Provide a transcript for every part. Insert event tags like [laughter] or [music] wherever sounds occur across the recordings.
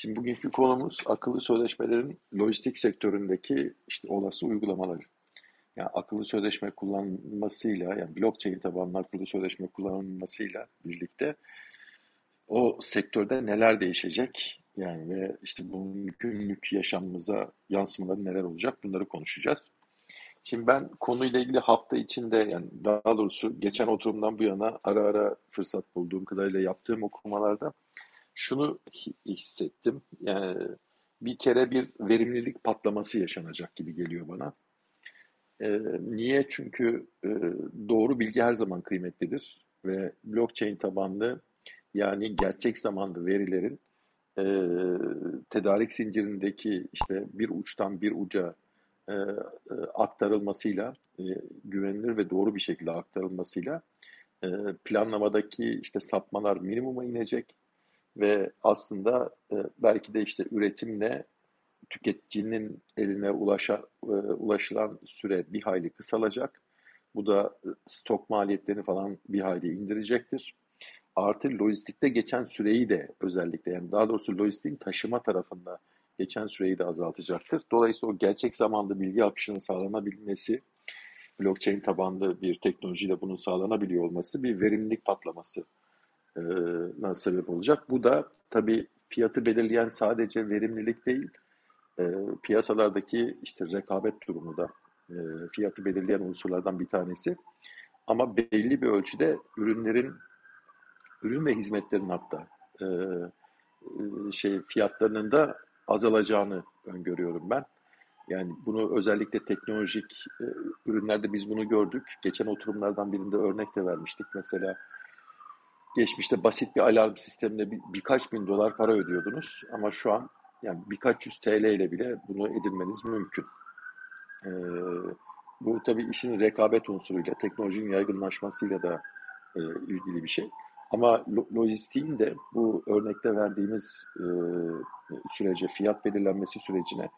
Şimdi bugünkü konumuz akıllı sözleşmelerin lojistik sektöründeki işte olası uygulamaları. Yani akıllı sözleşme kullanmasıyla, yani blockchain tabanlı akıllı sözleşme kullanılmasıyla birlikte o sektörde neler değişecek? Yani ve işte bunun günlük yaşamımıza yansımaları neler olacak? Bunları konuşacağız. Şimdi ben konuyla ilgili hafta içinde yani daha doğrusu geçen oturumdan bu yana ara ara fırsat bulduğum kadarıyla yaptığım okumalarda şunu hissettim. Yani bir kere bir verimlilik patlaması yaşanacak gibi geliyor bana. E, niye? Çünkü e, doğru bilgi her zaman kıymetlidir ve blockchain tabanlı yani gerçek zamanlı verilerin e, tedarik zincirindeki işte bir uçtan bir uca e, aktarılmasıyla e, güvenilir ve doğru bir şekilde aktarılmasıyla e, planlamadaki işte sapmalar minimuma inecek ve aslında e, belki de işte üretimle tüketicinin eline ulaşa, e, ulaşılan süre bir hayli kısalacak. Bu da e, stok maliyetlerini falan bir hayli indirecektir. Artı lojistikte geçen süreyi de özellikle yani daha doğrusu lojistiğin taşıma tarafında geçen süreyi de azaltacaktır. Dolayısıyla o gerçek zamanlı bilgi akışının sağlanabilmesi, blockchain tabanlı bir teknolojiyle bunun sağlanabiliyor olması bir verimlilik patlaması e, sebep olacak. Bu da tabii fiyatı belirleyen sadece verimlilik değil, e, piyasalardaki işte rekabet durumu da e, fiyatı belirleyen unsurlardan bir tanesi. Ama belli bir ölçüde ürünlerin, ürün ve hizmetlerin hatta e, e, şey fiyatlarının da azalacağını öngörüyorum ben. Yani bunu özellikle teknolojik e, ürünlerde biz bunu gördük. Geçen oturumlardan birinde örnek de vermiştik. Mesela geçmişte basit bir alarm sistemine bir, birkaç bin dolar para ödüyordunuz ama şu an yani birkaç yüz TL ile bile bunu edinmeniz mümkün. Ee, bu tabii işin rekabet unsuruyla, teknolojinin yaygınlaşmasıyla da e, ilgili bir şey. Ama lo lojistiğin de bu örnekte verdiğimiz e, sürece, fiyat belirlenmesi sürecine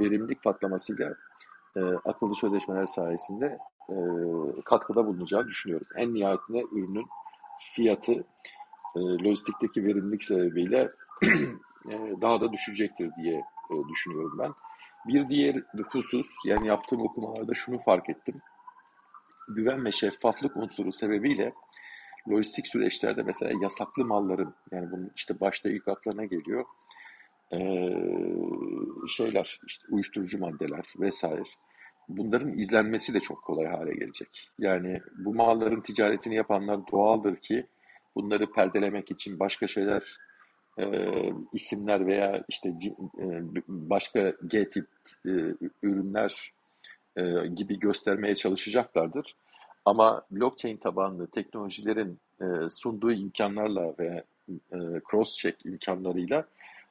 verimlilik patlamasıyla e, akıllı sözleşmeler sayesinde e, katkıda bulunacağı düşünüyorum. En nihayetinde ürünün fiyatı e, lojistikteki verimlilik sebebiyle [clears throat] e, daha da düşecektir diye e, düşünüyorum ben. Bir diğer husus, yani yaptığım okumalarda şunu fark ettim. Güven ve şeffaflık unsuru sebebiyle lojistik süreçlerde mesela yasaklı malların, yani bunun işte başta ilk aklına geliyor, ee, şeyler, işte uyuşturucu maddeler vesaire bunların izlenmesi de çok kolay hale gelecek. Yani bu malların ticaretini yapanlar doğaldır ki bunları perdelemek için başka şeyler e, isimler veya işte e, başka G tip e, ürünler e, gibi göstermeye çalışacaklardır. Ama blockchain tabanlı teknolojilerin e, sunduğu imkanlarla ve e, cross-check imkanlarıyla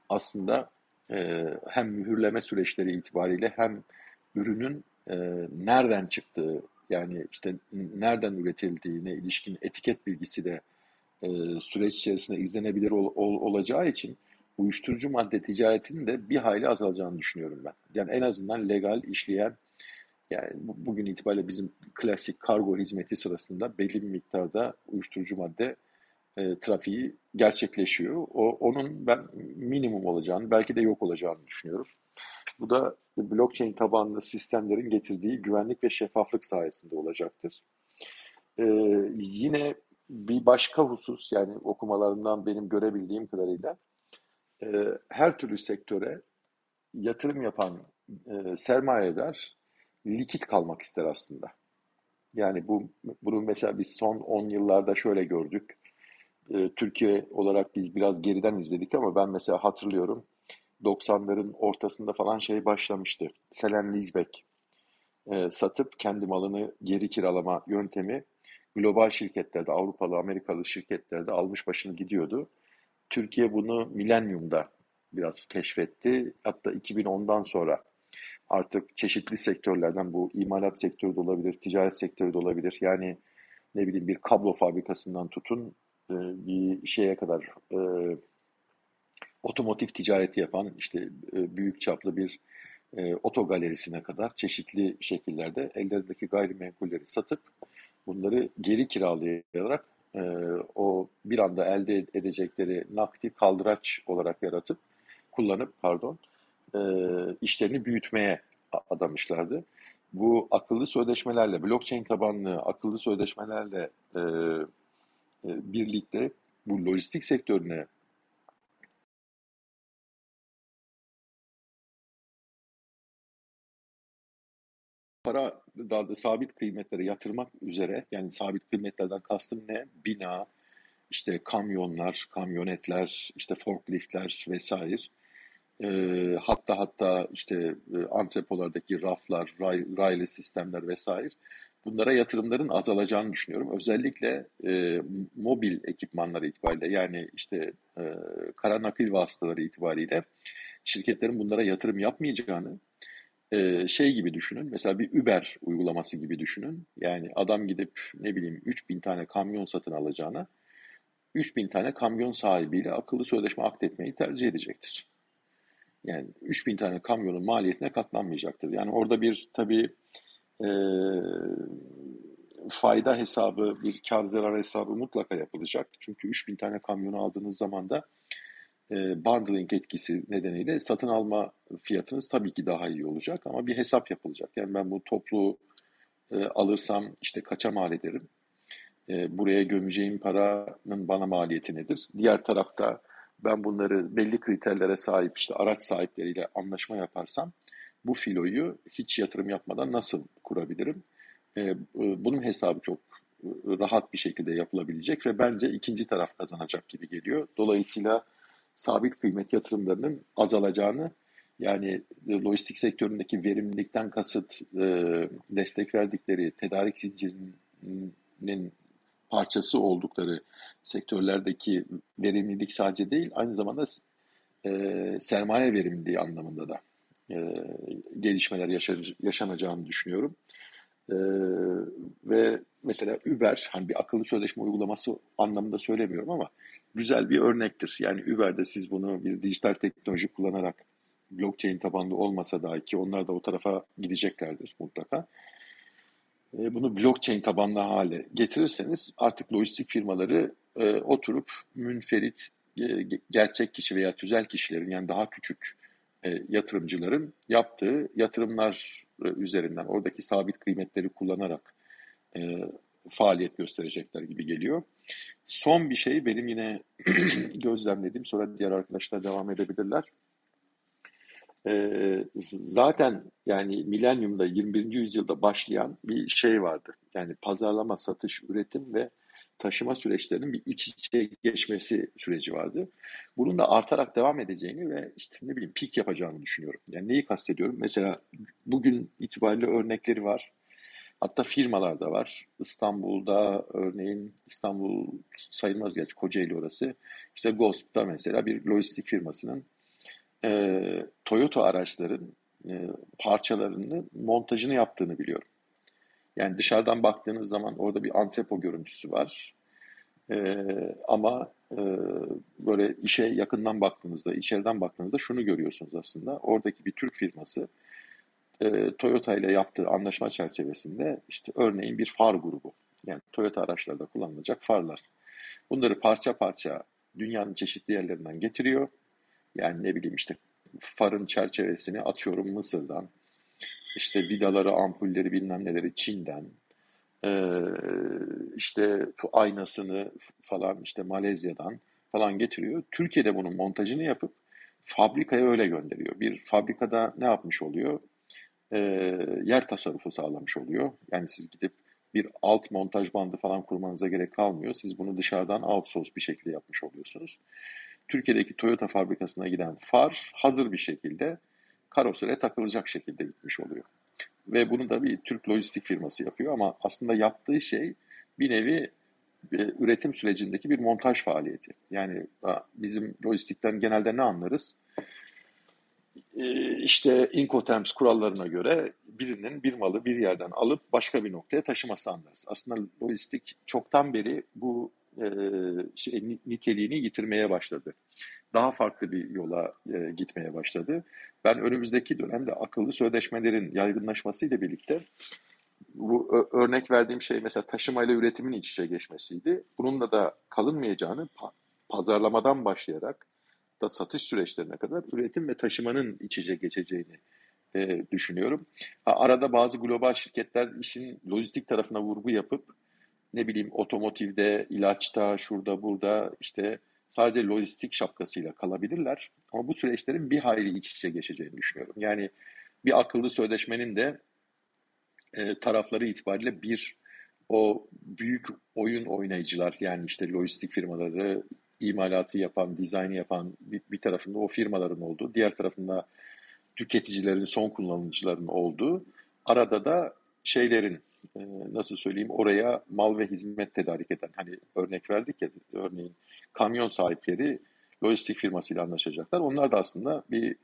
aslında e, hem mühürleme süreçleri itibariyle hem ürünün e, nereden çıktığı yani işte nereden üretildiğine ilişkin etiket bilgisi de e, süreç içerisinde izlenebilir ol, ol, olacağı için uyuşturucu madde ticaretinin de bir hayli azalacağını düşünüyorum ben. Yani en azından legal işleyen yani bugün itibariyle bizim klasik kargo hizmeti sırasında belli bir miktarda uyuşturucu madde e, trafiği gerçekleşiyor. O onun ben minimum olacağını, belki de yok olacağını düşünüyorum. Bu da blockchain tabanlı sistemlerin getirdiği güvenlik ve şeffaflık sayesinde olacaktır. Ee, yine bir başka husus yani okumalarından benim görebildiğim kadarıyla e, her türlü sektöre yatırım yapan e, sermayedar likit kalmak ister aslında. Yani bu bunu mesela biz son 10 yıllarda şöyle gördük. E, Türkiye olarak biz biraz geriden izledik ama ben mesela hatırlıyorum 90'ların ortasında falan şey başlamıştı. Selen Lizbek e, satıp kendi malını geri kiralama yöntemi global şirketlerde, Avrupalı, Amerikalı şirketlerde almış başını gidiyordu. Türkiye bunu milenyumda biraz keşfetti. Hatta 2010'dan sonra artık çeşitli sektörlerden bu imalat sektörü de olabilir, ticaret sektörü de olabilir. Yani ne bileyim bir kablo fabrikasından tutun e, bir şeye kadar e, otomotiv ticareti yapan işte e, büyük çaplı bir e, oto galerisine kadar çeşitli şekillerde ellerindeki gayrimenkulleri satıp bunları geri kiralayarak e, o bir anda elde edecekleri nakdi kaldıraç olarak yaratıp kullanıp pardon e, işlerini büyütmeye adamışlardı. Bu akıllı sözleşmelerle, blockchain tabanlı akıllı sözleşmelerle e, birlikte bu lojistik sektörüne para daha da sabit kıymetlere yatırmak üzere yani sabit kıymetlerden kastım ne? Bina, işte kamyonlar, kamyonetler, işte forkliftler vesaire. E, hatta hatta işte e, antrepolardaki raflar, ray, raylı sistemler vesaire. Bunlara yatırımların azalacağını düşünüyorum. Özellikle e, mobil ekipmanları itibariyle yani işte e, kara nakil vasıtaları itibariyle şirketlerin bunlara yatırım yapmayacağını e, şey gibi düşünün. Mesela bir Uber uygulaması gibi düşünün. Yani adam gidip ne bileyim 3000 tane kamyon satın alacağına 3000 tane kamyon sahibiyle akıllı sözleşme akdetmeyi tercih edecektir. Yani 3000 tane kamyonun maliyetine katlanmayacaktır. Yani orada bir tabii e, fayda hesabı, bir kar zarar hesabı mutlaka yapılacak. Çünkü 3000 tane kamyonu aldığınız zaman da e, bundling etkisi nedeniyle satın alma fiyatınız tabii ki daha iyi olacak ama bir hesap yapılacak. Yani ben bu toplu e, alırsam işte kaça mal ederim? E, buraya gömeceğim paranın bana maliyeti nedir? Diğer tarafta ben bunları belli kriterlere sahip işte araç sahipleriyle anlaşma yaparsam bu filoyu hiç yatırım yapmadan nasıl kurabilirim? E, bunun hesabı çok rahat bir şekilde yapılabilecek ve bence ikinci taraf kazanacak gibi geliyor. Dolayısıyla sabit kıymet yatırımlarının azalacağını yani lojistik sektöründeki verimlilikten kasıt e, destek verdikleri tedarik zincirinin parçası oldukları sektörlerdeki verimlilik sadece değil aynı zamanda e, sermaye verimliliği anlamında da e, gelişmeler yaşar, yaşanacağını düşünüyorum. E, ve mesela Uber, hani bir akıllı sözleşme uygulaması anlamında söylemiyorum ama güzel bir örnektir. Yani Uber'de siz bunu bir dijital teknoloji kullanarak blockchain tabanlı olmasa dahi ki onlar da o tarafa gideceklerdir mutlaka. E, bunu blockchain tabanlı hale getirirseniz artık lojistik firmaları e, oturup münferit e, gerçek kişi veya tüzel kişilerin yani daha küçük yatırımcıların yaptığı yatırımlar e, üzerinden oradaki sabit kıymetleri kullanarak e, faaliyet gösterecekler gibi geliyor. Son bir şey benim yine [clears throat] gözlemlediğim sonra diğer arkadaşlar devam edebilirler. Ee, zaten yani milenyumda 21. yüzyılda başlayan bir şey vardı. Yani pazarlama, satış, üretim ve taşıma süreçlerinin bir iç içe geçmesi süreci vardı. Bunun da artarak devam edeceğini ve işte ne bileyim pik yapacağını düşünüyorum. Yani neyi kastediyorum? Mesela bugün itibariyle örnekleri var. Hatta firmalar da var. İstanbul'da örneğin İstanbul sayılmaz gerçi Kocaeli orası. İşte Ghost'ta mesela bir lojistik firmasının e, Toyota araçların e, parçalarını montajını yaptığını biliyorum. Yani dışarıdan baktığınız zaman orada bir antrepo görüntüsü var. E, ama e, böyle işe yakından baktığınızda, içeriden baktığınızda şunu görüyorsunuz aslında. Oradaki bir Türk firması e, Toyota ile yaptığı anlaşma çerçevesinde işte örneğin bir far grubu. Yani Toyota araçlarda kullanılacak farlar. Bunları parça parça dünyanın çeşitli yerlerinden getiriyor. Yani ne bileyim işte farın çerçevesini atıyorum Mısır'dan. İşte vidaları, ampulleri bilmem neleri Çin'den. Ee, işte aynasını falan işte Malezya'dan falan getiriyor. Türkiye'de bunun montajını yapıp fabrikaya öyle gönderiyor. Bir fabrikada ne yapmış oluyor? e, yer tasarrufu sağlamış oluyor. Yani siz gidip bir alt montaj bandı falan kurmanıza gerek kalmıyor. Siz bunu dışarıdan outsource bir şekilde yapmış oluyorsunuz. Türkiye'deki Toyota fabrikasına giden far hazır bir şekilde karosere takılacak şekilde gitmiş oluyor. Ve bunu da bir Türk lojistik firması yapıyor ama aslında yaptığı şey bir nevi e, üretim sürecindeki bir montaj faaliyeti. Yani bizim lojistikten genelde ne anlarız? Ee, işte Incoterms kurallarına göre birinin bir malı bir yerden alıp başka bir noktaya taşıması anlarız. Aslında lojistik çoktan beri bu e, şey, niteliğini yitirmeye başladı. Daha farklı bir yola e, gitmeye başladı. Ben önümüzdeki dönemde akıllı sözleşmelerin yaygınlaşmasıyla birlikte bu örnek verdiğim şey mesela taşımayla üretimin iç içe geçmesiydi. Bununla da kalınmayacağını pazarlamadan başlayarak hatta satış süreçlerine kadar üretim ve taşımanın iç içe geçeceğini e, düşünüyorum. Ha, arada bazı global şirketler işin lojistik tarafına vurgu yapıp ne bileyim otomotivde, ilaçta, şurada burada işte sadece lojistik şapkasıyla kalabilirler. Ama bu süreçlerin bir hayli iç içe geçeceğini düşünüyorum. Yani bir akıllı sözleşmenin de e, tarafları itibariyle bir o büyük oyun oynayıcılar yani işte lojistik firmaları, imalatı yapan, dizaynı yapan bir, bir tarafında o firmaların olduğu, diğer tarafında tüketicilerin, son kullanıcıların olduğu, arada da şeylerin e, nasıl söyleyeyim oraya mal ve hizmet tedarik eden hani örnek verdik ya örneğin kamyon sahipleri lojistik firmasıyla anlaşacaklar. Onlar da aslında bir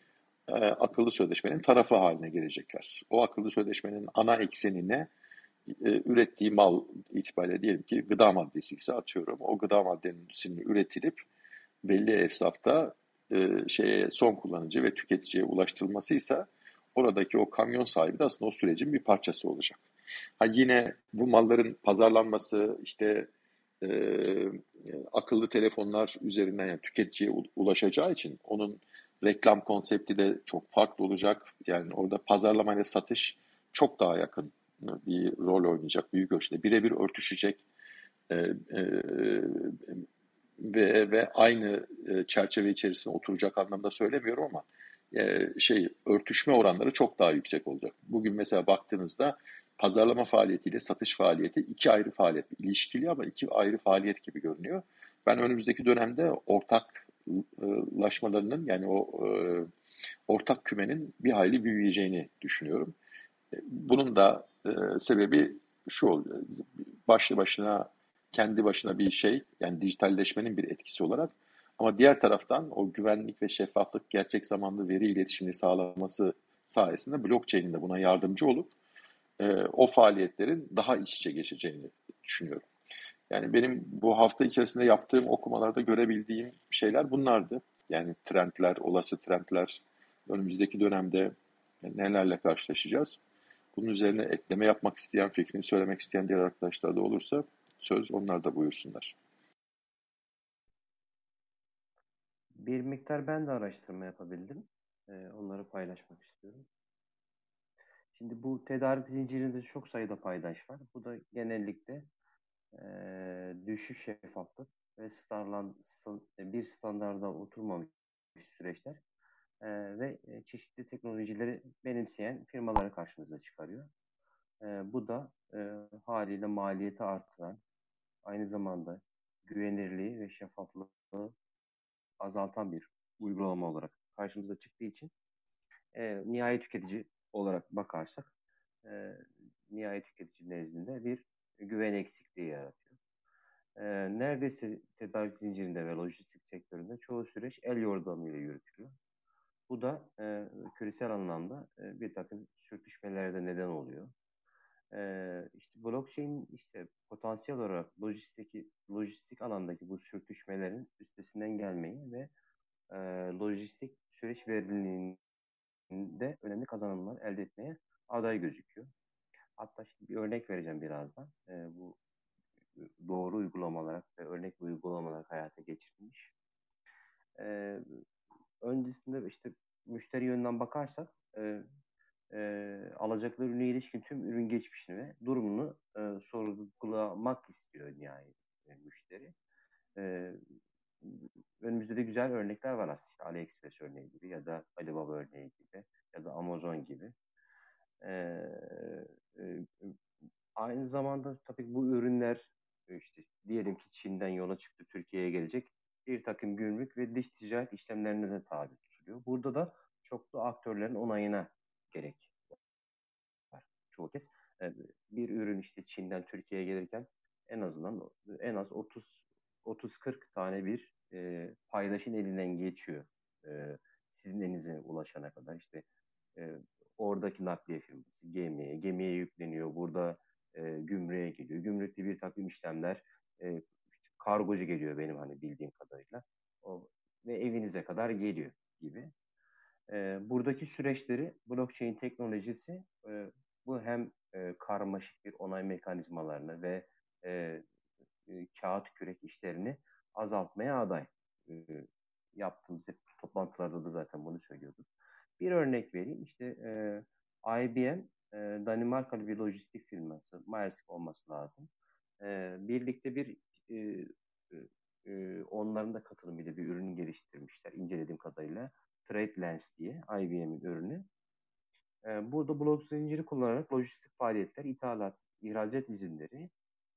e, akıllı sözleşmenin tarafı haline gelecekler. O akıllı sözleşmenin ana eksenine e, ürettiği mal itibariyle diyelim ki gıda maddesi ise atıyorum. O gıda maddesinin üretilip belli esnafta e, şeye son kullanıcı ve tüketiciye ulaştırılması ise oradaki o kamyon sahibi de aslında o sürecin bir parçası olacak. Ha yine bu malların pazarlanması işte e, akıllı telefonlar üzerinden yani tüketiciye ulaşacağı için onun reklam konsepti de çok farklı olacak. Yani orada pazarlama ile satış çok daha yakın bir rol oynayacak büyük ölçüde. Birebir örtüşecek e, e, ve, ve aynı e, çerçeve içerisinde oturacak anlamda söylemiyorum ama e, şey örtüşme oranları çok daha yüksek olacak. Bugün mesela baktığınızda pazarlama faaliyetiyle satış faaliyeti iki ayrı faaliyet, ilişkili ama iki ayrı faaliyet gibi görünüyor. Ben önümüzdeki dönemde ortaklaşmalarının yani o e, ortak kümenin bir hayli büyüyeceğini düşünüyorum. E, bunun da e, sebebi şu oluyor. Başlı başına kendi başına bir şey yani dijitalleşmenin bir etkisi olarak ama diğer taraftan o güvenlik ve şeffaflık gerçek zamanlı veri iletişimini sağlaması sayesinde blockchain'in de buna yardımcı olup e, o faaliyetlerin daha iç içe geçeceğini düşünüyorum. Yani benim bu hafta içerisinde yaptığım okumalarda görebildiğim şeyler bunlardı. Yani trendler, olası trendler, önümüzdeki dönemde nelerle karşılaşacağız. Bunun üzerine ekleme yapmak isteyen, fikrini söylemek isteyen diğer arkadaşlar da olursa söz onlar da buyursunlar. Bir miktar ben de araştırma yapabildim. Ee, onları paylaşmak istiyorum. Şimdi bu tedarik zincirinde çok sayıda paydaş var. Bu da genellikle e, düşük şeffaflık ve starlan, bir standarda oturmamış süreçler e, ve çeşitli teknolojileri benimseyen firmaları karşımıza çıkarıyor. E, bu da e, haliyle maliyeti artıran, aynı zamanda güvenirliği ve şeffaflığı azaltan bir uygulama olarak karşımıza çıktığı için e, nihai tüketici olarak bakarsak e, nihai tüketici nezdinde bir güven eksikliği yaratıyor. E, neredeyse tedarik zincirinde ve lojistik sektöründe çoğu süreç el yordamıyla yürütülüyor. Bu da e, küresel anlamda e, bir takım sürtüşmelere de neden oluyor. E, işte blockchain işte potansiyel olarak lojistik lojistik alandaki bu sürtüşmelerin üstesinden gelmeyi ve e, lojistik süreç verimliliğinde önemli kazanımlar elde etmeye aday gözüküyor. Hatta şimdi bir örnek vereceğim birazdan. E, bu doğru uygulamalar ve örnek uygulamalar hayata geçirilmiş. E, öncesinde işte müşteri yönünden bakarsak e, e, alacakları ürüne ilişkin tüm ürün geçmişini ve durumunu e, sorgulamak istiyor nihayet e, müşteri. E, önümüzde de güzel örnekler var aslında. AliExpress örneği gibi ya da Alibaba örneği gibi ya da Amazon gibi. E, e, aynı zamanda tabii bu ürünler işte diyelim ki Çin'den yola çıktı Türkiye'ye gelecek bir takım gümrük ve dış ticaret işlemlerine de tabi tutuluyor. Burada da çoklu aktörlerin onayına gerek var çoğu kez. E, bir ürün işte Çin'den Türkiye'ye gelirken en azından en az 30 30-40 tane bir e, paydaşın elinden geçiyor. E, sizin elinize ulaşana kadar işte e, oradaki nakliye firması gemiye, gemiye yükleniyor. Burada e, gümrüğe geliyor. Gümrükte bir takım işlemler e, işte kargocu geliyor benim hani bildiğim kadarıyla. O, ve evinize kadar geliyor gibi. E, buradaki süreçleri blockchain teknolojisi e, bu hem e, karmaşık bir onay mekanizmalarını ve e, e, kağıt kürek işlerini azaltmaya aday. E, yaptığımız hep toplantılarda da zaten bunu söylüyordu. Bir örnek vereyim. İşte e, IBM e, Danimarkalı bir lojistik firması, Maersk olması lazım. E, birlikte bir e, e, onların da katılımıyla bir ürün geliştirmişler. İncelediğim kadarıyla Trade Lens diye IBM'in ürünü. E, burada blok zinciri kullanarak lojistik faaliyetler, ithalat, ihracat izinleri,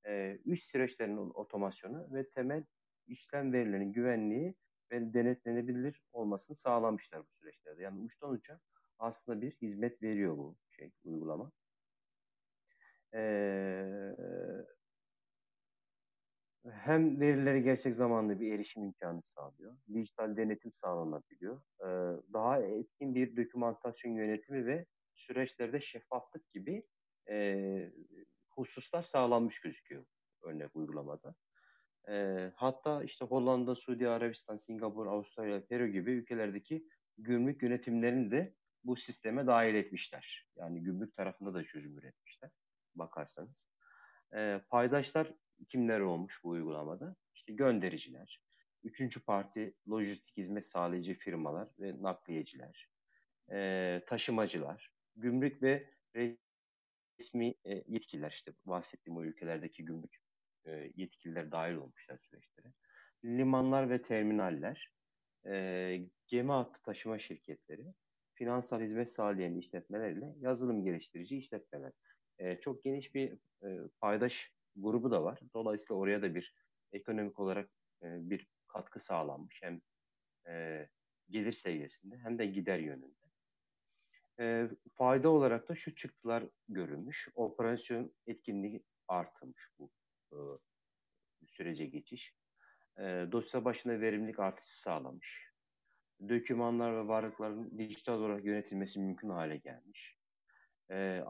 e, üst süreçlerin otomasyonu ve temel işlem verilerinin güvenliği ve denetlenebilir olmasını sağlamışlar bu süreçlerde. Yani uçtan uça aslında bir hizmet veriyor bu şey uygulama. Ee, hem verilere gerçek zamanlı bir erişim imkanı sağlıyor. Dijital denetim sağlanabiliyor. Ee, daha etkin bir dokümantasyon yönetimi ve süreçlerde şeffaflık gibi e, hususlar sağlanmış gözüküyor örnek uygulamada. E, hatta işte Hollanda, Suudi Arabistan, Singapur, Avustralya, Peru gibi ülkelerdeki gümrük yönetimlerini de bu sisteme dahil etmişler. Yani gümrük tarafında da çözüm üretmişler bakarsanız. E, paydaşlar kimler olmuş bu uygulamada? İşte göndericiler, üçüncü parti lojistik hizmet sağlayıcı firmalar ve nakliyeciler, e, taşımacılar, gümrük ve resmi e, yetkililer işte bahsettiğim o ülkelerdeki gümrük e, yetkililer dahil olmuşlar süreçlere. Limanlar ve terminaller, e, gemi hattı taşıma şirketleri, finansal hizmet sağlayan işletmelerle yazılım geliştirici işletmeler. E, çok geniş bir e, paydaş grubu da var. Dolayısıyla oraya da bir ekonomik olarak e, bir katkı sağlanmış. Hem e, gelir seviyesinde hem de gider yönünde. E, fayda olarak da şu çıktılar görülmüş. Operasyon etkinliği artırmış bu e, sürece geçiş. E, dosya başına verimlilik artışı sağlamış. Dokümanlar ve varlıkların dijital olarak yönetilmesi mümkün hale gelmiş. E,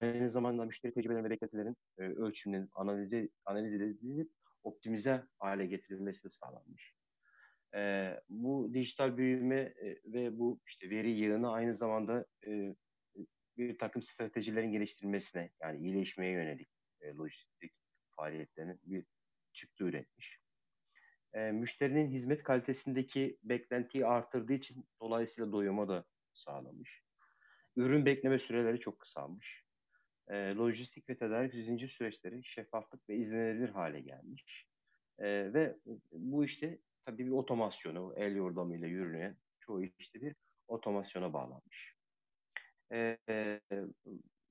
aynı zamanda müşteri tecrübelerinin ve beklentilerin e, ölçümünün analize, analiz edilip optimize hale getirilmesi de sağlanmış. E, bu dijital büyüme e, ve bu işte veri yığını aynı zamanda e, bir takım stratejilerin geliştirilmesine yani iyileşmeye yönelik e, lojistik faaliyetlerinin bir çıktı üretmiş. E, müşterinin hizmet kalitesindeki beklentiyi artırdığı için dolayısıyla doyuma da sağlamış. Ürün bekleme süreleri çok kısalmış. E, lojistik ve tedarik zincir süreçleri şeffaflık ve izlenebilir hale gelmiş. E, ve bu işte tabii bir otomasyonu, el yordamıyla yürüyen çoğu işte bir otomasyona bağlanmış. E,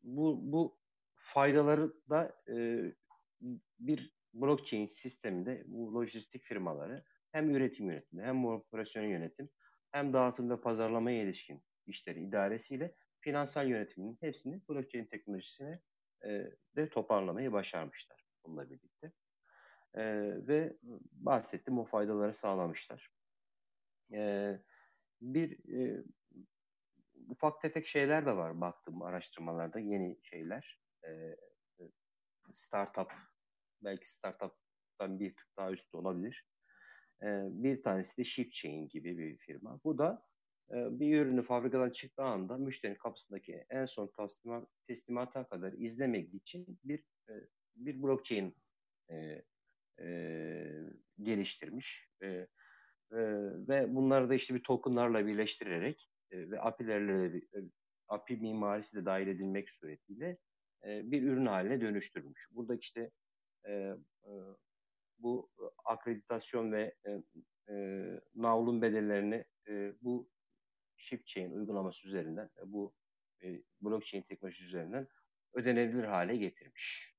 bu, bu faydaları da e, bir blockchain sisteminde bu lojistik firmaları hem üretim yönetimi hem operasyon yönetim hem dağıtım ve pazarlamaya ilişkin işleri idaresiyle finansal yönetiminin hepsini blockchain teknolojisine e, de toparlamayı başarmışlar bununla birlikte. E, ve bahsettim o faydaları sağlamışlar. E, bir e, ufak tefek şeyler de var baktım araştırmalarda yeni şeyler. E, startup belki startup'tan bir tık daha üstte olabilir. E, bir tanesi de ShipChain gibi bir firma. Bu da e, bir ürünü fabrikadan çıktığı anda müşterinin kapısındaki en son teslimat, teslimata kadar izlemek için bir e, bir blockchain e, e, geliştirmiş. E, e, ve bunları da işte bir tokenlarla birleştirerek e, ve API'lerle e, API mimarisi de dahil edilmek suretiyle e, bir ürün haline dönüştürmüş. Buradaki işte e, e, bu akreditasyon ve e, e, navlun bedellerini e, bu ShipChain uygulaması üzerinden, e, bu e, blockchain teknolojisi üzerinden ödenebilir hale getirmiş.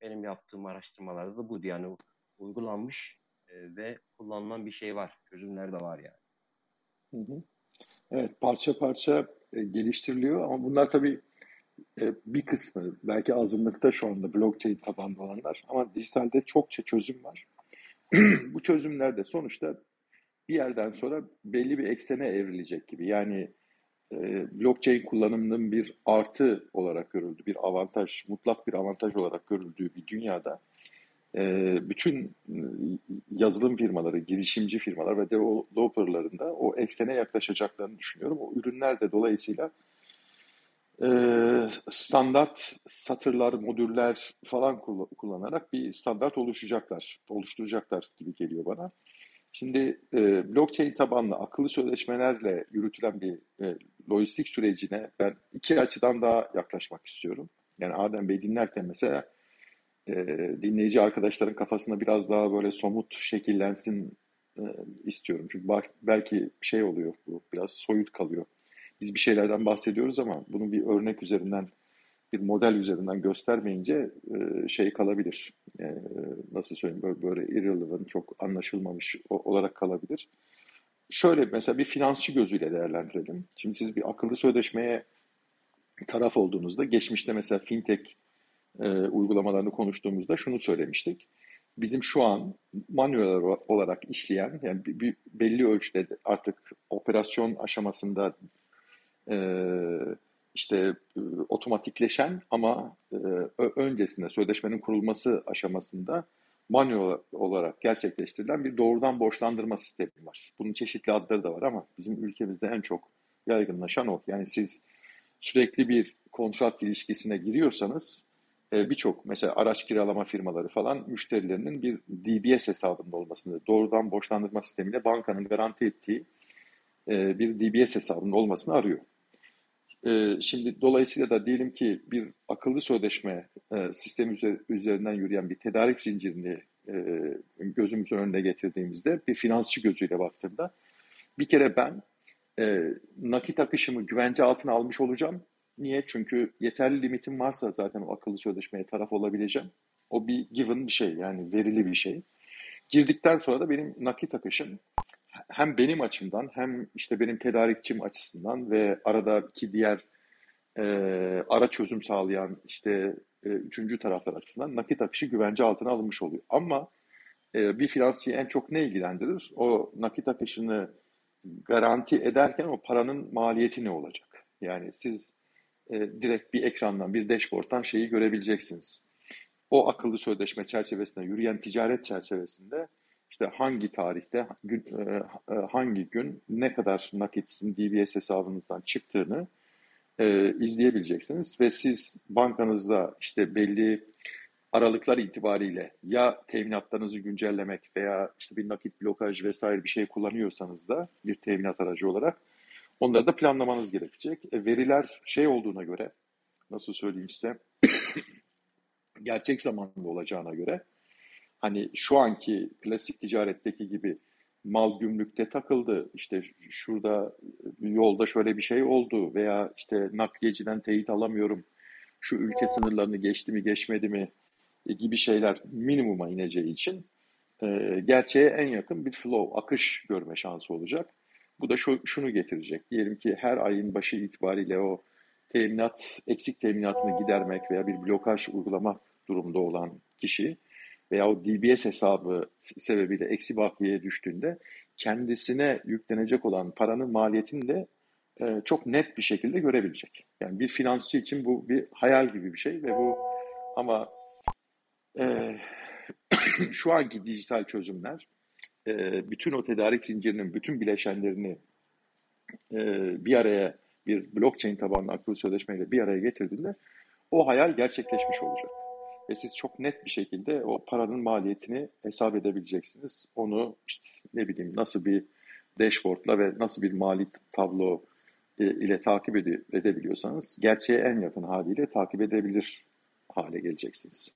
Benim yaptığım araştırmalarda da bu yani uygulanmış e, ve kullanılan bir şey var. Çözümler de var yani. Evet parça parça e, geliştiriliyor ama bunlar tabii e, bir kısmı belki azınlıkta şu anda blockchain tabanlı olanlar ama dijitalde çokça çözüm var. [clears throat] Bu çözümler de sonuçta bir yerden sonra belli bir eksene evrilecek gibi. Yani blockchain kullanımının bir artı olarak görüldü, bir avantaj, mutlak bir avantaj olarak görüldüğü bir dünyada e, bütün yazılım firmaları, girişimci firmalar ve developerların da o eksene yaklaşacaklarını düşünüyorum. O ürünler de dolayısıyla e, standart satırlar, modüller falan kullanarak bir standart oluşacaklar, oluşturacaklar gibi geliyor bana. Şimdi e, blockchain tabanlı akıllı sözleşmelerle yürütülen bir e, lojistik sürecine ben iki açıdan daha yaklaşmak istiyorum. Yani Adem Bey dinlerken mesela e, dinleyici arkadaşların kafasında biraz daha böyle somut şekillensin e, istiyorum. Çünkü belki şey oluyor bu biraz soyut kalıyor. Biz bir şeylerden bahsediyoruz ama bunu bir örnek üzerinden bir model üzerinden göstermeyince e, şey kalabilir. E, nasıl söyleyeyim böyle, böyle irrelevant, çok anlaşılmamış olarak kalabilir. Şöyle mesela bir finansçı gözüyle değerlendirelim. Şimdi siz bir akıllı sözleşmeye taraf olduğunuzda geçmişte mesela fintech e, uygulamalarını konuştuğumuzda şunu söylemiştik. Bizim şu an manuel olarak işleyen yani bir, bir belli ölçüde artık operasyon aşamasında e, işte e, otomatikleşen ama e, öncesinde sözleşmenin kurulması aşamasında manuel olarak gerçekleştirilen bir doğrudan borçlandırma sistemi var. Bunun çeşitli adları da var ama bizim ülkemizde en çok yaygınlaşan o. Yani siz sürekli bir kontrat ilişkisine giriyorsanız e, birçok mesela araç kiralama firmaları falan müşterilerinin bir DBS hesabında olmasını, doğrudan borçlandırma sistemiyle bankanın garanti ettiği bir DBS hesabında olmasını arıyor. Ee, şimdi dolayısıyla da diyelim ki bir akıllı sözleşme e, sistemi üzerinden yürüyen bir tedarik zincirini e, gözümüzün önüne getirdiğimizde bir finansçı gözüyle baktığımda bir kere ben e, nakit akışımı güvence altına almış olacağım. Niye? Çünkü yeterli limitim varsa zaten o akıllı sözleşmeye taraf olabileceğim. O bir given bir şey yani verili bir şey. Girdikten sonra da benim nakit akışım hem benim açımdan hem işte benim tedarikçim açısından ve aradaki diğer e, ara çözüm sağlayan işte e, üçüncü taraflar açısından nakit akışı güvence altına alınmış oluyor. Ama e, bir finansçıyı en çok ne ilgilendirir? O nakit akışını garanti ederken o paranın maliyeti ne olacak? Yani siz e, direkt bir ekrandan, bir dashboard'tan şeyi görebileceksiniz. O akıllı sözleşme çerçevesinde, yürüyen ticaret çerçevesinde işte hangi tarihte, e, e, hangi gün ne kadar nakit sizin DBS hesabınızdan çıktığını e, izleyebileceksiniz ve siz bankanızda işte belli aralıklar itibariyle ya teminatlarınızı güncellemek veya işte bir nakit blokaj vesaire bir şey kullanıyorsanız da bir teminat aracı olarak onları da planlamanız gerekecek. E, veriler şey olduğuna göre nasıl söyleyeyim size [clears throat] gerçek zamanlı olacağına göre hani şu anki klasik ticaretteki gibi mal gümrükte takıldı. İşte şurada yolda şöyle bir şey oldu veya işte nakliyeciden teyit alamıyorum. Şu ülke sınırlarını geçti mi geçmedi mi e, gibi şeyler minimuma ineceği için e, gerçeğe en yakın bir flow, akış görme şansı olacak. Bu da şu, şunu getirecek. Diyelim ki her ayın başı itibariyle o teminat, eksik teminatını gidermek veya bir blokaj uygulamak durumda olan kişi veya o DBS hesabı sebebiyle eksi bakiyeye düştüğünde kendisine yüklenecek olan paranın maliyetini de e, çok net bir şekilde görebilecek. Yani bir finansçı için bu bir hayal gibi bir şey ve bu ama e, [clears throat] şu anki dijital çözümler e, bütün o tedarik zincirinin bütün bileşenlerini e, bir araya bir blockchain tabanlı akıllı sözleşmeyle bir araya getirdiğinde o hayal gerçekleşmiş olacak ve siz çok net bir şekilde o paranın maliyetini hesap edebileceksiniz. Onu işte ne bileyim nasıl bir dashboardla ve nasıl bir mali tablo e, ile takip ede edebiliyorsanız gerçeğe en yakın haliyle takip edebilir hale geleceksiniz.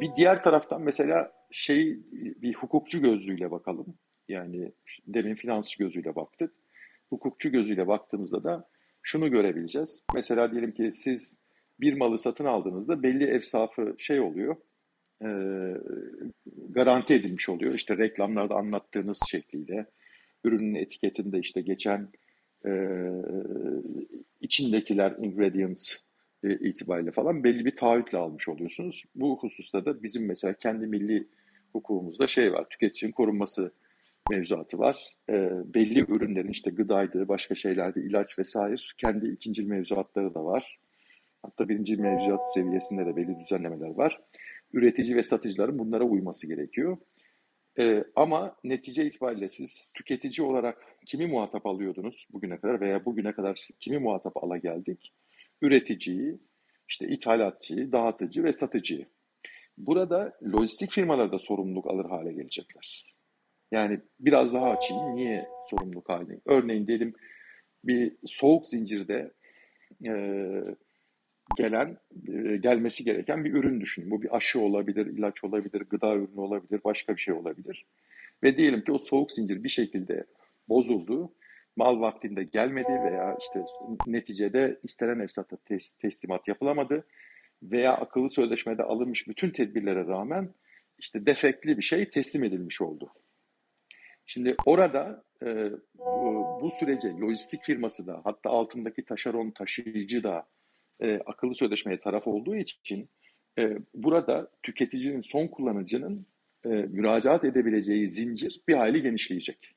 Bir diğer taraftan mesela şey bir hukukçu gözlüğüyle bakalım. Yani demin finansçı gözüyle baktık. Hukukçu gözüyle baktığımızda da şunu görebileceğiz. Mesela diyelim ki siz bir malı satın aldığınızda belli evsafı şey oluyor, e, garanti edilmiş oluyor. İşte reklamlarda anlattığınız şekliyle, ürünün etiketinde işte geçen e, içindekiler, ingredients e, itibariyle falan belli bir taahhütle almış oluyorsunuz. Bu hususta da bizim mesela kendi milli hukukumuzda şey var, tüketicinin korunması mevzuatı var. E, belli ürünlerin işte gıdaydı, başka şeylerde ilaç vesaire kendi ikinci mevzuatları da var. Hatta birinci mevzuat seviyesinde de belli düzenlemeler var. Üretici ve satıcıların bunlara uyması gerekiyor. Ee, ama netice itibariyle siz tüketici olarak kimi muhatap alıyordunuz bugüne kadar veya bugüne kadar kimi muhatap ala geldik? Üreticiyi, işte ithalatçıyı, dağıtıcı ve satıcıyı. Burada lojistik firmalar da sorumluluk alır hale gelecekler. Yani biraz daha açayım. Niye sorumluluk haline? Örneğin diyelim bir soğuk zincirde e, gelen, e, gelmesi gereken bir ürün düşünün. Bu bir aşı olabilir, ilaç olabilir, gıda ürünü olabilir, başka bir şey olabilir. Ve diyelim ki o soğuk zincir bir şekilde bozuldu, mal vaktinde gelmedi veya işte neticede istenen efsata tes teslimat yapılamadı veya akıllı sözleşmede alınmış bütün tedbirlere rağmen işte defekli bir şey teslim edilmiş oldu. Şimdi orada e, bu, sürece lojistik firması da hatta altındaki taşeron taşıyıcı da e, akıllı sözleşmeye taraf olduğu için e, burada tüketicinin son kullanıcının e, müracaat edebileceği zincir bir hayli genişleyecek.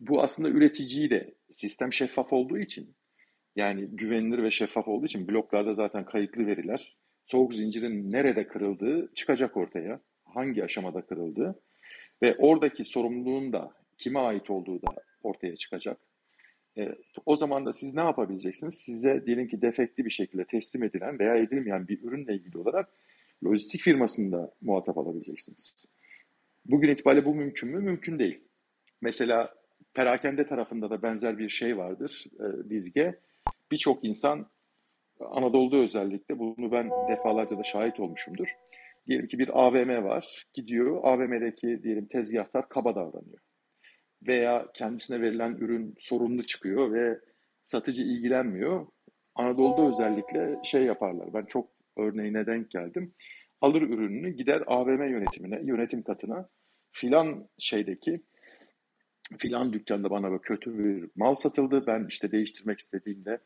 Bu aslında üreticiyi de sistem şeffaf olduğu için yani güvenilir ve şeffaf olduğu için bloklarda zaten kayıtlı veriler soğuk zincirin nerede kırıldığı çıkacak ortaya. Hangi aşamada kırıldığı ve oradaki sorumluluğun da kime ait olduğu da ortaya çıkacak. E, o zaman da siz ne yapabileceksiniz? Size diyelim ki defekti bir şekilde teslim edilen veya edilmeyen bir ürünle ilgili olarak lojistik firmasında muhatap alabileceksiniz. Bugün itibariyle bu mümkün mü? Mümkün değil. Mesela perakende tarafında da benzer bir şey vardır e, dizge. Birçok insan Anadolu'da özellikle bunu ben defalarca da şahit olmuşumdur. Diyelim ki bir AVM var. Gidiyor AVM'deki diyelim tezgahtar kaba davranıyor. Veya kendisine verilen ürün sorunlu çıkıyor ve satıcı ilgilenmiyor. Anadolu'da özellikle şey yaparlar. Ben çok örneğine denk geldim. Alır ürününü gider AVM yönetimine, yönetim katına filan şeydeki filan dükkanda bana böyle kötü bir mal satıldı. Ben işte değiştirmek istediğimde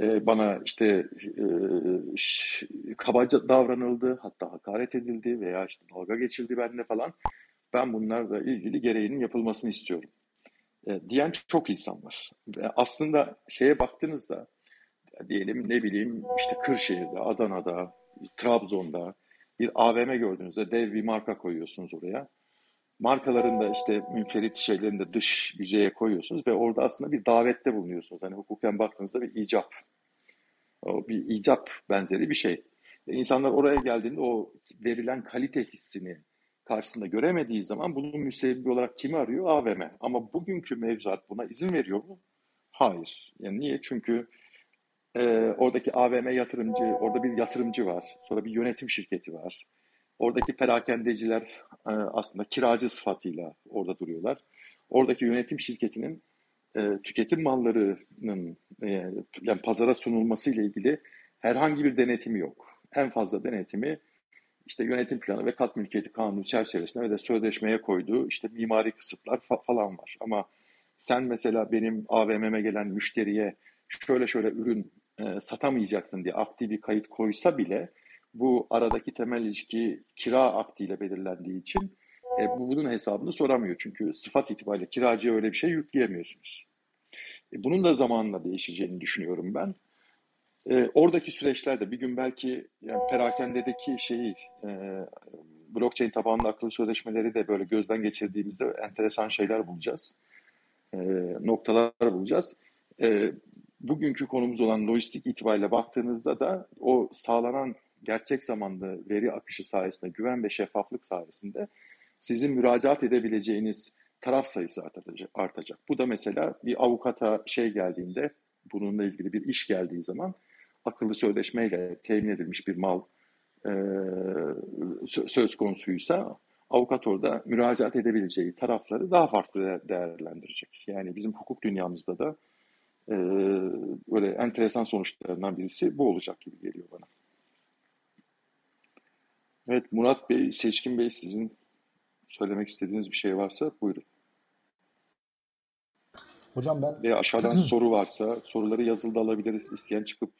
e, bana işte e, kabaca davranıldı, hatta hakaret edildi veya işte dalga geçildi benimle falan. Ben bunlarla ilgili gereğinin yapılmasını istiyorum. E, diyen çok insan var. Ve aslında şeye baktığınızda diyelim ne bileyim işte Kırşehir'de, Adana'da, Trabzon'da bir AVM gördüğünüzde dev bir marka koyuyorsunuz oraya. Markaların da işte münferit şeylerini de dış yüzeye koyuyorsunuz ve orada aslında bir davette bulunuyorsunuz. Hani hukuken baktığınızda bir icap. O bir icap benzeri bir şey. Ve insanlar oraya geldiğinde o verilen kalite hissini karşısında göremediği zaman bunun müsebbibi olarak kimi arıyor? AVM. Ama bugünkü mevzuat buna izin veriyor mu? Hayır. Yani niye? Çünkü e, oradaki AVM yatırımcı, orada bir yatırımcı var. Sonra bir yönetim şirketi var. Oradaki perakendeciler e, aslında kiracı sıfatıyla orada duruyorlar. Oradaki yönetim şirketinin e, tüketim mallarının e, yani pazara sunulması ile ilgili herhangi bir denetimi yok. En fazla denetimi işte yönetim planı ve kat mülkiyeti kanunu çerçevesinde ve de sözleşmeye koyduğu işte mimari kısıtlar fa- falan var. Ama sen mesela benim AVM'me gelen müşteriye şöyle şöyle ürün e, satamayacaksın diye aktif bir kayıt koysa bile bu aradaki temel ilişki kira aktiyle belirlendiği için e, bu bunun hesabını soramıyor. Çünkü sıfat itibariyle kiracıya öyle bir şey yükleyemiyorsunuz. E, bunun da zamanla değişeceğini düşünüyorum ben. E, oradaki süreçlerde bir gün belki yani perakendedeki şeyi e, blockchain tabanlı akıllı sözleşmeleri de böyle gözden geçirdiğimizde enteresan şeyler bulacağız. E, noktalar bulacağız. E, bugünkü konumuz olan lojistik itibariyle baktığınızda da o sağlanan gerçek zamanlı veri akışı sayesinde, güven ve şeffaflık sayesinde sizin müracaat edebileceğiniz taraf sayısı artacak. Bu da mesela bir avukata şey geldiğinde, bununla ilgili bir iş geldiği zaman akıllı sözleşmeyle temin edilmiş bir mal e, söz konusuysa avukat orada müracaat edebileceği tarafları daha farklı değerlendirecek. Yani bizim hukuk dünyamızda da e, böyle enteresan sonuçlarından birisi bu olacak gibi geliyor bana. Evet Murat Bey, Seçkin Bey sizin söylemek istediğiniz bir şey varsa buyurun. Hocam ben... Veya aşağıdan [clears throat] soru varsa soruları yazılı da alabiliriz. İsteyen çıkıp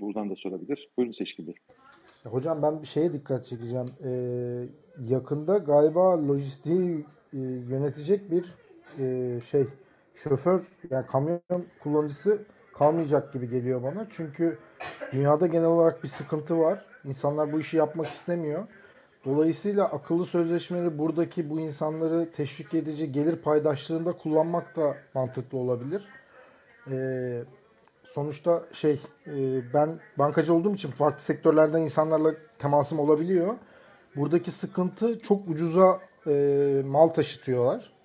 buradan da sorabilir. Buyurun Seçkin Bey. Hocam ben bir şeye dikkat çekeceğim. Ee, yakında galiba lojistiği e, yönetecek bir e, şey şoför yani kamyon kullanıcısı kalmayacak gibi geliyor bana. Çünkü dünyada genel olarak bir sıkıntı var. İnsanlar bu işi yapmak istemiyor. Dolayısıyla akıllı sözleşmeleri buradaki bu insanları teşvik edici gelir paydaşlığında kullanmak da mantıklı olabilir. Ee, sonuçta şey e, ben bankacı olduğum için farklı sektörlerden insanlarla temasım olabiliyor. Buradaki sıkıntı çok ucuza e, mal taşıtıyorlar.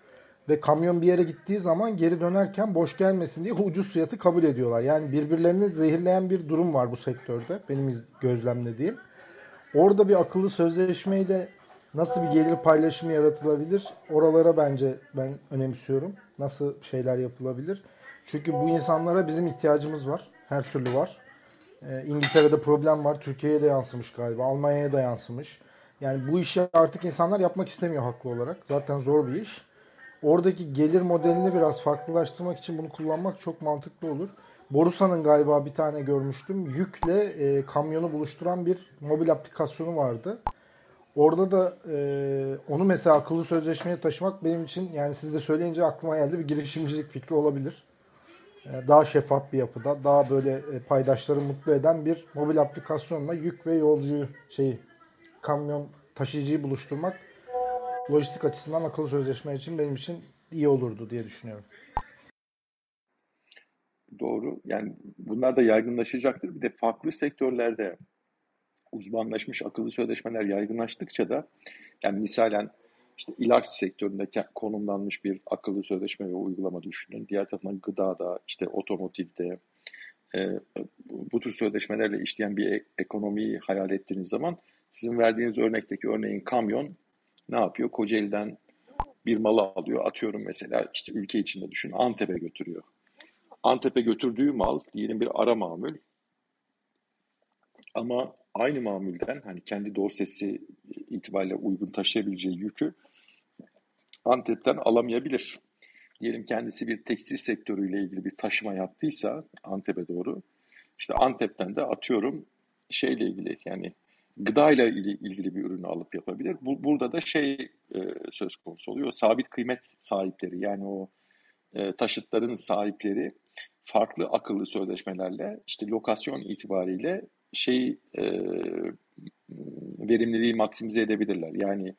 ve kamyon bir yere gittiği zaman geri dönerken boş gelmesin diye ucuz fiyatı kabul ediyorlar. Yani birbirlerini zehirleyen bir durum var bu sektörde benim gözlemlediğim. Orada bir akıllı sözleşmeyle nasıl bir gelir paylaşımı yaratılabilir? Oralara bence ben önemsiyorum. Nasıl şeyler yapılabilir? Çünkü bu insanlara bizim ihtiyacımız var. Her türlü var. Ee, İngiltere'de problem var. Türkiye'ye de yansımış galiba. Almanya'ya da yansımış. Yani bu işi artık insanlar yapmak istemiyor haklı olarak. Zaten zor bir iş. Oradaki gelir modelini biraz farklılaştırmak için bunu kullanmak çok mantıklı olur. Borusan'ın galiba bir tane görmüştüm. Yükle e, kamyonu buluşturan bir mobil aplikasyonu vardı. Orada da e, onu mesela akıllı sözleşmeye taşımak benim için yani siz de söyleyince aklıma geldi bir girişimcilik fikri olabilir. E, daha şeffaf bir yapıda, daha böyle e, paydaşları mutlu eden bir mobil aplikasyonla yük ve yolcuyu şeyi kamyon taşıyıcıyı buluşturmak lojistik açısından akıllı sözleşme için benim için iyi olurdu diye düşünüyorum. Doğru. Yani bunlar da yaygınlaşacaktır. Bir de farklı sektörlerde uzmanlaşmış akıllı sözleşmeler yaygınlaştıkça da yani misalen işte ilaç sektöründe konumlanmış bir akıllı sözleşme ve uygulama düşünün. Diğer taraftan gıdada, işte otomotivde e, bu tür sözleşmelerle işleyen bir e- ekonomiyi hayal ettiğiniz zaman sizin verdiğiniz örnekteki örneğin kamyon ne yapıyor? Kocaeli'den bir malı alıyor. Atıyorum mesela işte ülke içinde düşün Antep'e götürüyor. Antep'e götürdüğü mal diyelim bir ara mamül. Ama aynı mamülden hani kendi dorsesi itibariyle uygun taşıyabileceği yükü Antep'ten alamayabilir. Diyelim kendisi bir tekstil sektörüyle ilgili bir taşıma yaptıysa Antep'e doğru işte Antep'ten de atıyorum şeyle ilgili yani gıdayla ilgili bir ürünü alıp yapabilir. Bu, burada da şey e, söz konusu oluyor. Sabit kıymet sahipleri yani o e, taşıtların sahipleri farklı akıllı sözleşmelerle işte lokasyon itibariyle şey e, verimliliği maksimize edebilirler. Yani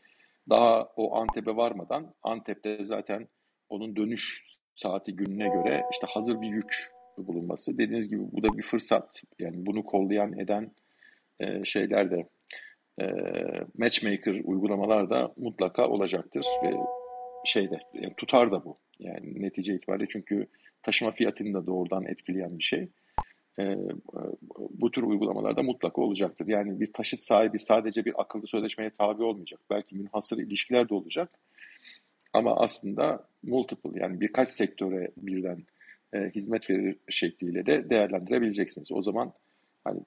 daha o Antep'e varmadan Antep'te zaten onun dönüş saati gününe göre işte hazır bir yük bulunması. Dediğiniz gibi bu da bir fırsat. Yani bunu kollayan eden e, şeyler de e, matchmaker uygulamalar da mutlaka olacaktır ve şeyde yani tutar da bu. Yani netice itibariyle çünkü taşıma fiyatını da doğrudan etkileyen bir şey. E, bu tür uygulamalarda mutlaka olacaktır. Yani bir taşıt sahibi sadece bir akıllı sözleşmeye tabi olmayacak. Belki münhasır ilişkiler de olacak. Ama aslında multiple yani birkaç sektöre birden e, hizmet verir şekliyle de değerlendirebileceksiniz. O zaman hani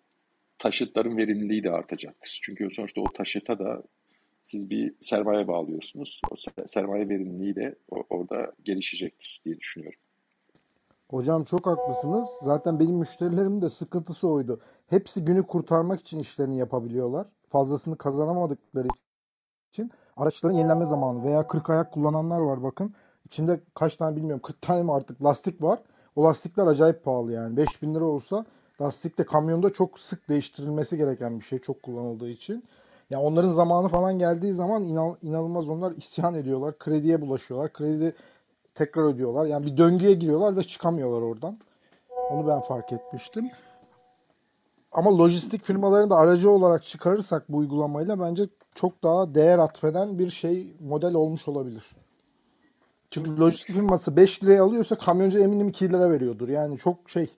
taşıtların verimliliği de artacaktır. Çünkü sonuçta o taşıta da siz bir sermaye bağlıyorsunuz. O sermaye verimliliği de orada gelişecektir diye düşünüyorum. Hocam çok haklısınız. Zaten benim müşterilerimin de sıkıntısı oydu. Hepsi günü kurtarmak için işlerini yapabiliyorlar. Fazlasını kazanamadıkları için araçların yenilenme zamanı veya 40 ayak kullananlar var bakın. İçinde kaç tane bilmiyorum 40 tane mi artık lastik var. O lastikler acayip pahalı yani. 5000 lira olsa lastik de kamyonda çok sık değiştirilmesi gereken bir şey çok kullanıldığı için. Yani onların zamanı falan geldiği zaman inan, inanılmaz onlar isyan ediyorlar. Krediye bulaşıyorlar. Kredi tekrar ödüyorlar. Yani bir döngüye giriyorlar ve çıkamıyorlar oradan. Onu ben fark etmiştim. Ama lojistik firmalarını da aracı olarak çıkarırsak bu uygulamayla bence çok daha değer atfeden bir şey model olmuş olabilir. Çünkü lojistik firması 5 liraya alıyorsa kamyoncu eminim 2 lira veriyordur. Yani çok şey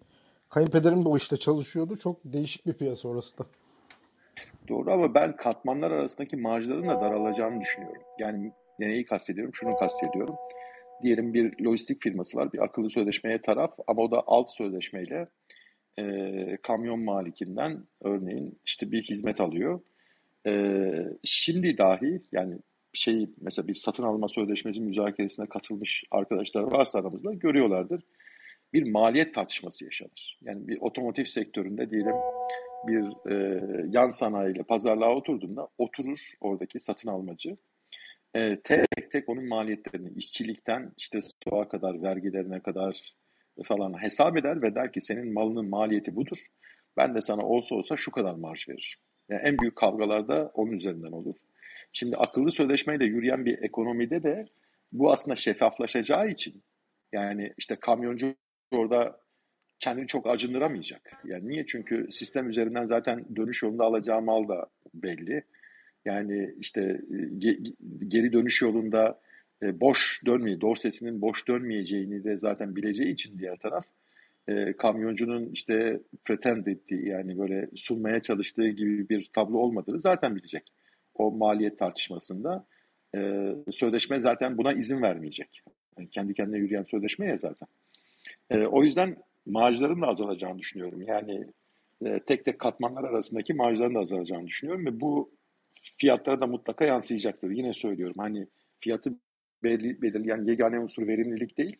kayınpederim de o işte çalışıyordu. Çok değişik bir piyasa orası da. Doğru ama ben katmanlar arasındaki marjların da daralacağını düşünüyorum. Yani neyi kastediyorum? Şunu kastediyorum diyelim bir lojistik firması var, bir akıllı sözleşmeye taraf ama o da alt sözleşmeyle e, kamyon malikinden örneğin işte bir hizmet alıyor. E, şimdi dahi yani şey mesela bir satın alma sözleşmesi müzakeresine katılmış arkadaşlar varsa aramızda görüyorlardır. Bir maliyet tartışması yaşanır. Yani bir otomotiv sektöründe diyelim bir e, yan sanayiyle pazarlığa oturduğunda oturur oradaki satın almacı e, tek tek onun maliyetlerini işçilikten işte stoğa kadar vergilerine kadar falan hesap eder ve der ki senin malının maliyeti budur. Ben de sana olsa olsa şu kadar marj veririm. Yani en büyük kavgalarda onun üzerinden olur. Şimdi akıllı sözleşmeyle yürüyen bir ekonomide de bu aslında şeffaflaşacağı için yani işte kamyoncu orada kendini çok acındıramayacak. Yani niye? Çünkü sistem üzerinden zaten dönüş yolunda alacağı mal da belli. Yani işte e, geri dönüş yolunda e, boş dönmeye, dorsesinin boş dönmeyeceğini de zaten bileceği için diğer taraf e, kamyoncunun işte pretend ettiği yani böyle sunmaya çalıştığı gibi bir tablo olmadığını zaten bilecek. O maliyet tartışmasında e, sözleşme zaten buna izin vermeyecek. Yani kendi kendine yürüyen sözleşme ya zaten. E, o yüzden marjların da azalacağını düşünüyorum. Yani e, tek tek katmanlar arasındaki marjların da azalacağını düşünüyorum ve bu fiyatlara da mutlaka yansıyacaktır. Yine söylüyorum hani fiyatı belli, belirleyen yegane unsur verimlilik değil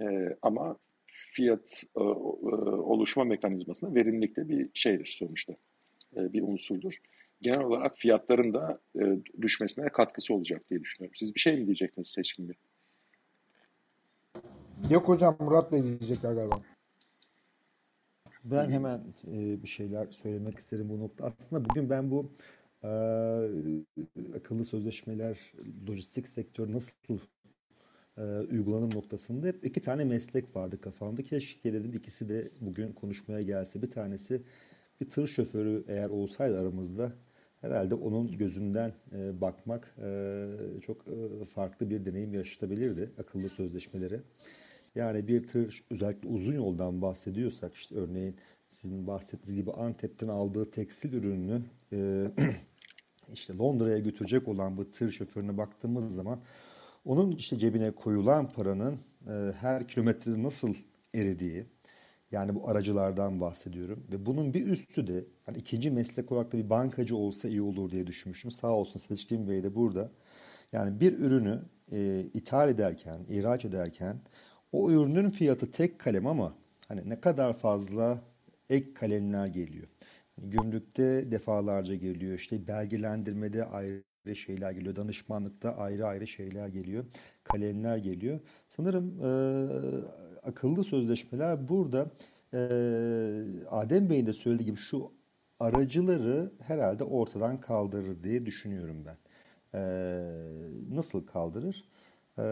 e, ama fiyat e, e, oluşma mekanizmasında verimlilik de bir şeydir sonuçta. E, bir unsurdur. Genel olarak fiyatların da e, düşmesine katkısı olacak diye düşünüyorum. Siz bir şey mi diyecektiniz Seçkin Bey? Yok hocam Murat Bey diyecekler galiba. Ben hemen e, bir şeyler söylemek isterim bu nokta. Aslında bugün ben bu e, akıllı sözleşmeler, lojistik sektör nasıl e, uygulanım noktasında hep iki tane meslek vardı kafamda. Keşke dedim ikisi de bugün konuşmaya gelse. Bir tanesi bir tır şoförü eğer olsaydı aramızda herhalde onun gözünden e, bakmak e, çok e, farklı bir deneyim yaşatabilirdi akıllı sözleşmeleri. Yani bir tır özellikle uzun yoldan bahsediyorsak işte örneğin sizin bahsettiğiniz gibi Antep'ten aldığı tekstil ürününü e, [clears throat] işte Londra'ya götürecek olan bu tır şoförüne baktığımız zaman onun işte cebine koyulan paranın e, her kilometre nasıl eridiği, yani bu aracılardan bahsediyorum. Ve bunun bir üstü de hani ikinci meslek olarak da bir bankacı olsa iyi olur diye düşünmüştüm. Sağ olsun Seçkin Bey de burada. Yani bir ürünü e, ithal ederken, ihraç ederken o ürünün fiyatı tek kalem ama hani ne kadar fazla ek kalemler geliyor. Gümrükte defalarca geliyor. İşte belgelendirmede ayrı şeyler geliyor. Danışmanlıkta ayrı ayrı şeyler geliyor. Kalemler geliyor. Sanırım e, akıllı sözleşmeler burada e, Adem Bey'in de söylediği gibi şu aracıları herhalde ortadan kaldırır diye düşünüyorum ben. E, nasıl kaldırır? E,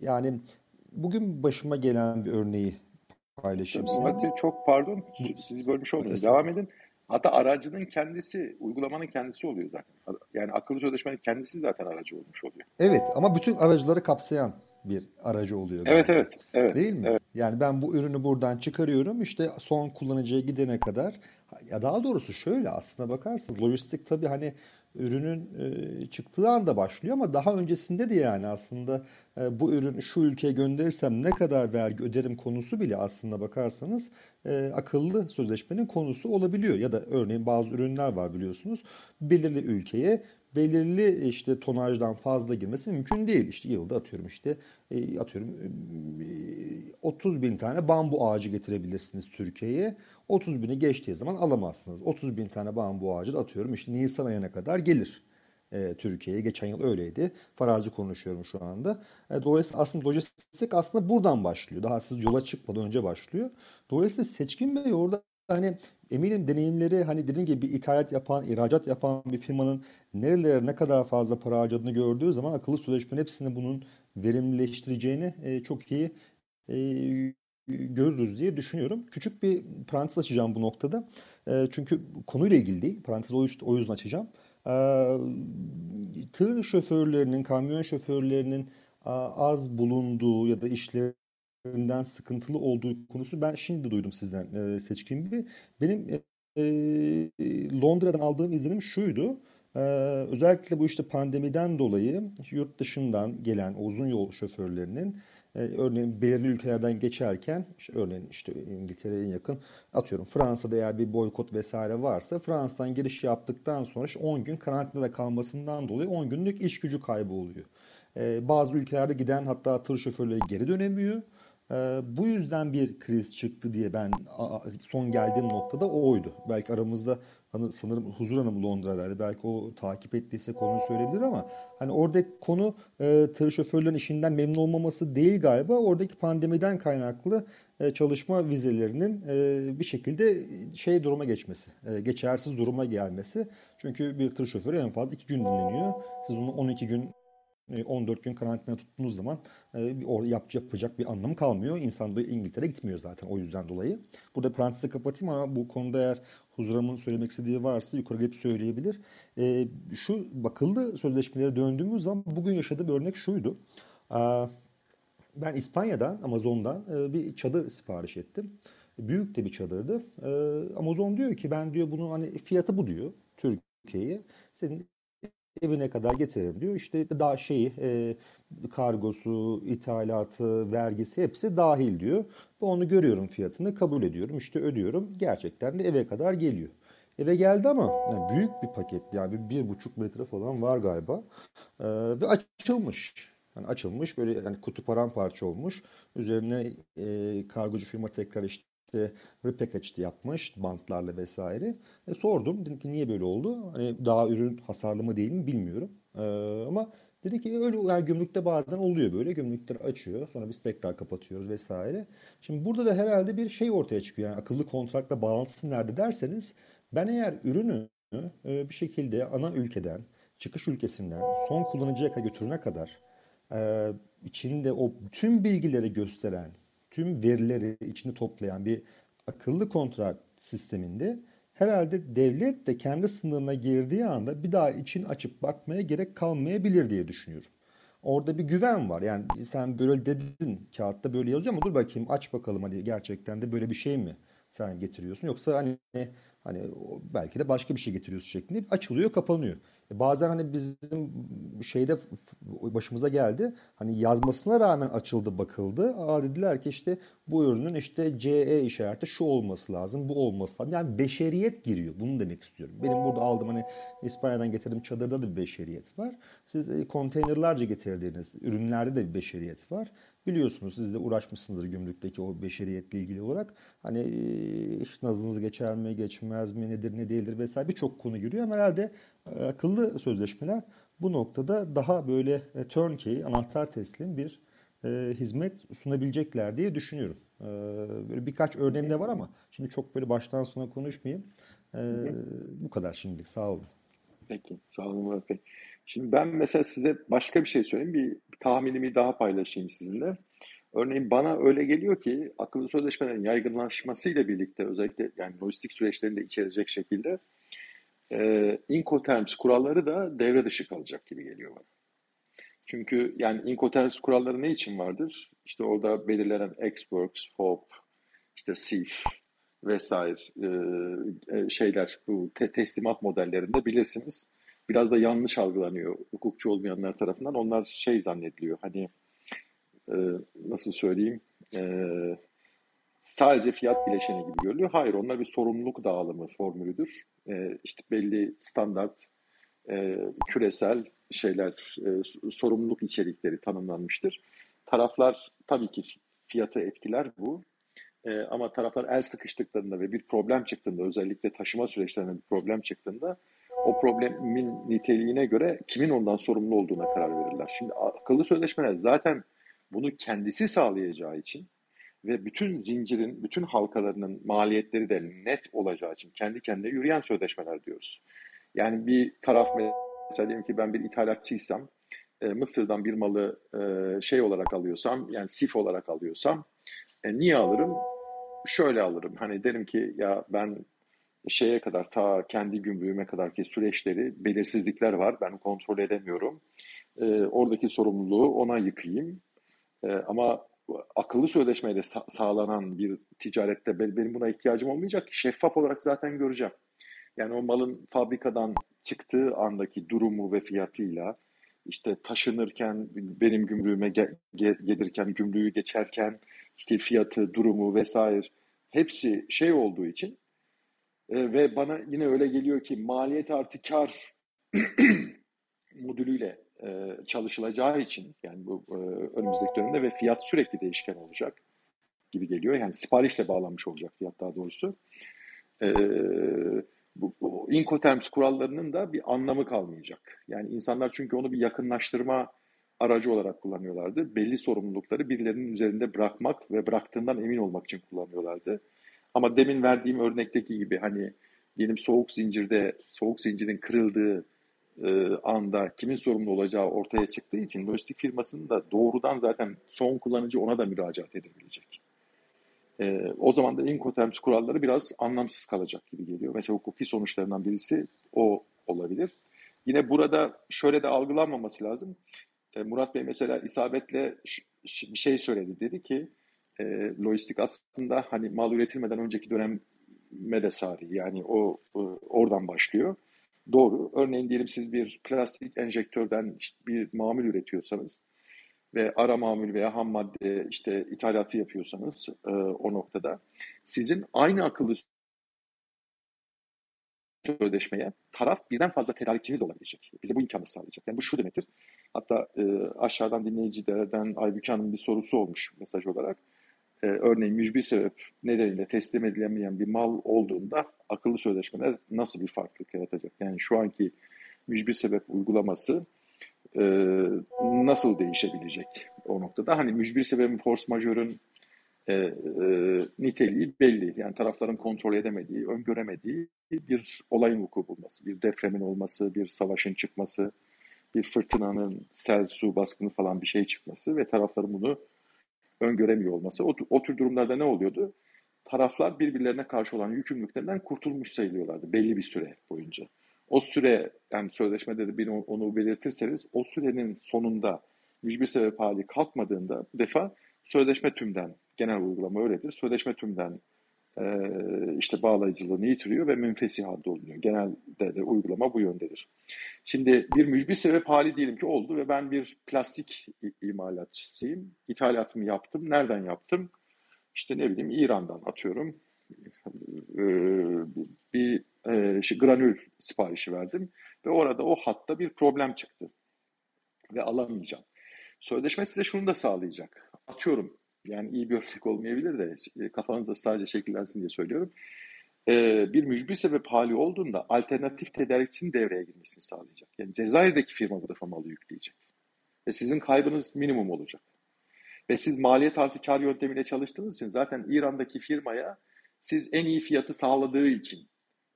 yani bugün başıma gelen bir örneği paylaşayım sizinle. Çok pardon sizi bölmüş olmayayım. Devam edin. Hatta aracının kendisi, uygulamanın kendisi oluyor zaten. Yani akıllı sözleşmenin kendisi zaten aracı olmuş oluyor. Evet ama bütün aracıları kapsayan bir aracı oluyor. Galiba. Evet evet. evet Değil mi? Evet. Yani ben bu ürünü buradan çıkarıyorum işte son kullanıcıya gidene kadar. Ya daha doğrusu şöyle aslına bakarsınız lojistik tabii hani ürünün e, çıktığı anda başlıyor ama daha öncesinde de yani aslında e, bu ürün şu ülkeye gönderirsem ne kadar vergi öderim konusu bile aslında bakarsanız e, akıllı sözleşmenin konusu olabiliyor. Ya da örneğin bazı ürünler var biliyorsunuz belirli ülkeye belirli işte tonajdan fazla girmesi mümkün değil. İşte yılda atıyorum işte e, atıyorum 30 e, bin tane bambu ağacı getirebilirsiniz Türkiye'ye. 30 bini geçtiği zaman alamazsınız. 30 bin tane bambu ağacı atıyorum işte Nisan ayına kadar gelir. E, Türkiye'ye. Geçen yıl öyleydi. Farazi konuşuyorum şu anda. dolayısıyla aslında lojistik aslında buradan başlıyor. Daha siz yola çıkmadan önce başlıyor. Dolayısıyla Seçkin Bey orada hani eminim deneyimleri hani dediğim gibi bir ithalat yapan, ihracat yapan bir firmanın nerelere ne kadar fazla para harcadığını gördüğü zaman akıllı sözleşmenin hepsini bunun verimlileştireceğini e, çok iyi e, görürüz diye düşünüyorum. Küçük bir parantez açacağım bu noktada. E, çünkü konuyla ilgili değil. Parantez o, yüzden açacağım. E, tır şoförlerinin, kamyon şoförlerinin az bulunduğu ya da işleri üzerinden sıkıntılı olduğu konusu ben şimdi duydum sizden e, seçkin gibi. Benim e, e, Londra'dan aldığım izlenim şuydu. Ee, özellikle bu işte pandemiden dolayı yurt dışından gelen uzun yol şoförlerinin e, örneğin belirli ülkelerden geçerken işte örneğin işte İngiltere'ye yakın atıyorum Fransa'da eğer bir boykot vesaire varsa Fransa'dan giriş yaptıktan sonra işte 10 gün karantinada kalmasından dolayı 10 günlük iş gücü kaybı oluyor. Ee, bazı ülkelerde giden hatta tır şoförleri geri dönemiyor. Ee, bu yüzden bir kriz çıktı diye ben son geldiğim noktada o oydu. Belki aramızda hani sanırım Huzur Hanım Londra'daydı. Belki o takip ettiyse konuyu söyleyebilir ama hani oradaki konu e, tır şoförlerin işinden memnun olmaması değil galiba. Oradaki pandemiden kaynaklı e, çalışma vizelerinin e, bir şekilde şey duruma geçmesi, e, geçersiz duruma gelmesi. Çünkü bir tır şoförü en fazla iki gün dinleniyor. Siz onu 12 gün 14 gün karantina tuttuğunuz zaman orada yap, yapacak bir anlamı kalmıyor. İnsan da İngiltere gitmiyor zaten o yüzden dolayı. Burada parantezi kapatayım ama bu konuda eğer Huzuram'ın söylemek istediği varsa yukarı gelip söyleyebilir. Şu bakıldı sözleşmelere döndüğümüz zaman bugün yaşadığım örnek şuydu. Ben İspanya'dan, Amazon'dan bir çadır sipariş ettim. Büyük de bir çadırdı. Amazon diyor ki ben diyor bunu hani fiyatı bu diyor Türkiye'ye. Senin evine kadar getiririm diyor. İşte daha şeyi e, kargosu, ithalatı, vergisi hepsi dahil diyor. Ve onu görüyorum fiyatını kabul ediyorum. İşte ödüyorum. Gerçekten de eve kadar geliyor. Eve geldi ama yani büyük bir paket yani bir buçuk metre falan var galiba. Ee, ve açılmış. Yani açılmış böyle yani kutu paramparça olmuş. Üzerine e, kargocu firma tekrar işte işte repackage yapmış bantlarla vesaire. E, sordum dedim ki niye böyle oldu? Hani daha ürün hasarlı mı değil mi bilmiyorum. E, ama dedi ki öyle yani gümrükte bazen oluyor böyle. Gümrükler açıyor sonra biz tekrar kapatıyoruz vesaire. Şimdi burada da herhalde bir şey ortaya çıkıyor. Yani akıllı kontratla bağlantısı nerede derseniz ben eğer ürünü e, bir şekilde ana ülkeden çıkış ülkesinden son kullanıcıya kadar götürene kadar e, içinde o tüm bilgileri gösteren tüm verileri içine toplayan bir akıllı kontrat sisteminde herhalde devlet de kendi sınırına girdiği anda bir daha için açıp bakmaya gerek kalmayabilir diye düşünüyorum. Orada bir güven var. Yani sen böyle dedin kağıtta böyle yazıyor ama dur bakayım aç bakalım hadi gerçekten de böyle bir şey mi sen getiriyorsun yoksa hani hani belki de başka bir şey getiriyorsun şeklinde açılıyor kapanıyor. E, bazen hani bizim şeyde başımıza geldi. Hani yazmasına rağmen açıldı bakıldı. Aa dediler ki işte bu ürünün işte CE işareti şu olması lazım, bu olması lazım. Yani beşeriyet giriyor. Bunu demek istiyorum. Benim burada aldığım hani İspanya'dan getirdiğim çadırda da bir beşeriyet var. Siz e, konteynerlarca getirdiğiniz ürünlerde de bir beşeriyet var. Biliyorsunuz siz de uğraşmışsınızdır gümrükteki o beşeriyetle ilgili olarak. Hani işte nazınız geçer mi, geçmez mi, nedir, ne değildir vesaire birçok konu giriyor. Ama herhalde e, akıllı sözleşmeler bu noktada daha böyle e, turnkey, anahtar teslim bir e, hizmet sunabilecekler diye düşünüyorum. E, böyle birkaç örneğim de var ama şimdi çok böyle baştan sona konuşmayayım. E, bu kadar şimdilik. Sağ olun. Peki, sağ olun Murat Bey. Şimdi ben mesela size başka bir şey söyleyeyim. Bir, bir tahminimi daha paylaşayım sizinle. Örneğin bana öyle geliyor ki akıllı sözleşmelerin yaygınlaşmasıyla birlikte özellikle yani lojistik süreçlerinde içerecek şekilde e, Incoterms kuralları da devre dışı kalacak gibi geliyor bana. Çünkü yani Incoterms kuralları ne için vardır? İşte orada belirlenen Xworks, FOB, işte SIF vesaire e, e, şeyler bu te teslimat modellerinde bilirsiniz biraz da yanlış algılanıyor hukukçu olmayanlar tarafından. Onlar şey zannediliyor hani e, nasıl söyleyeyim e, sadece fiyat bileşeni gibi görülüyor. Hayır onlar bir sorumluluk dağılımı formülüdür. E, işte belli standart e, küresel şeyler e, sorumluluk içerikleri tanımlanmıştır. Taraflar tabii ki fiyatı etkiler bu. E, ama taraflar el sıkıştıklarında ve bir problem çıktığında özellikle taşıma süreçlerinde bir problem çıktığında o problemin niteliğine göre kimin ondan sorumlu olduğuna karar verirler. Şimdi akıllı sözleşmeler zaten bunu kendisi sağlayacağı için ve bütün zincirin, bütün halkalarının maliyetleri de net olacağı için kendi kendine yürüyen sözleşmeler diyoruz. Yani bir taraf mesela diyelim ki ben bir ithalatçıysam, e, Mısır'dan bir malı e, şey olarak alıyorsam, yani sif olarak alıyorsam, e, niye alırım? Şöyle alırım. Hani derim ki ya ben şeye kadar ta kendi gümrüğüme kadar ki süreçleri belirsizlikler var. Ben kontrol edemiyorum. Oradaki sorumluluğu ona yıkayım. E, ama akıllı sözleşmeyle sa- sağlanan bir ticarette benim buna ihtiyacım olmayacak şeffaf olarak zaten göreceğim. Yani o malın fabrikadan çıktığı andaki durumu ve fiyatıyla işte taşınırken benim gümrüğüme ge- ge- gelirken gümrüğü geçerken işte fiyatı, durumu vesaire hepsi şey olduğu için e, ve bana yine öyle geliyor ki maliyet artı kar [clears throat] modülüyle e, çalışılacağı için yani bu e, önümüzdeki dönemde ve fiyat sürekli değişken olacak gibi geliyor. Yani siparişle bağlanmış olacak fiyat daha doğrusu. E, bu, bu Incoterms kurallarının da bir anlamı kalmayacak. Yani insanlar çünkü onu bir yakınlaştırma aracı olarak kullanıyorlardı. Belli sorumlulukları birilerinin üzerinde bırakmak ve bıraktığından emin olmak için kullanıyorlardı. Ama demin verdiğim örnekteki gibi hani diyelim soğuk zincirde soğuk zincirin kırıldığı e, anda kimin sorumlu olacağı ortaya çıktığı için lojistik firmasının da doğrudan zaten son kullanıcı ona da müracaat edebilecek. E, o zaman da Incoterms kuralları biraz anlamsız kalacak gibi geliyor. Mesela hukuki sonuçlarından birisi o olabilir. Yine burada şöyle de algılanmaması lazım. E, Murat Bey mesela isabetle bir şey söyledi. Dedi ki e, lojistik aslında hani mal üretilmeden önceki döneme de sari. Yani o e, oradan başlıyor. Doğru. Örneğin diyelim siz bir plastik enjektörden işte bir mamul üretiyorsanız ve ara mamul veya ham madde işte ithalatı yapıyorsanız e, o noktada sizin aynı akıllı sözleşmeye taraf birden fazla tedarikçiniz de olabilecek. Bize bu imkanı sağlayacak. Yani bu şu demektir. Hatta e, aşağıdan dinleyicilerden Aybüke Hanım bir sorusu olmuş mesaj olarak. E, örneğin mücbir sebep nedeniyle teslim edilemeyen bir mal olduğunda akıllı sözleşmeler nasıl bir farklılık yaratacak? Yani şu anki mücbir sebep uygulaması e, nasıl değişebilecek o noktada? Hani mücbir sebebin force majeur'ün e, e, niteliği belli. Yani tarafların kontrol edemediği, öngöremediği bir olayın vuku bulması, bir depremin olması, bir savaşın çıkması, bir fırtınanın sel, su baskını falan bir şey çıkması ve tarafların bunu öngöremiyor olması. O, o tür durumlarda ne oluyordu? Taraflar birbirlerine karşı olan yükümlülüklerinden kurtulmuş sayılıyorlardı belli bir süre boyunca. O süre yani sözleşmede de bir onu belirtirseniz o sürenin sonunda mücbir sebep hali kalkmadığında bu defa sözleşme tümden genel uygulama öyledir. Sözleşme tümden e, işte bağlayıcılığını yitiriyor ve münfesi halde oluyor. Genelde de uygulama bu yöndedir. Şimdi bir mücbir sebep hali diyelim ki oldu ve ben bir plastik imalatçısıyım. İthalatımı yaptım. Nereden yaptım? İşte ne bileyim İran'dan atıyorum. Ee, bir e, şey, granül siparişi verdim ve orada o hatta bir problem çıktı ve alamayacağım. Sözleşme size şunu da sağlayacak. Atıyorum yani iyi bir örnek olmayabilir de e, kafanızda sadece şekillensin diye söylüyorum. Ee, bir mücbir sebep hali olduğunda alternatif tedarikçinin devreye girmesini sağlayacak. Yani Cezayir'deki firma defa malı yükleyecek. Ve sizin kaybınız minimum olacak. Ve siz maliyet artı kar yöntemiyle çalıştığınız için zaten İran'daki firmaya siz en iyi fiyatı sağladığı için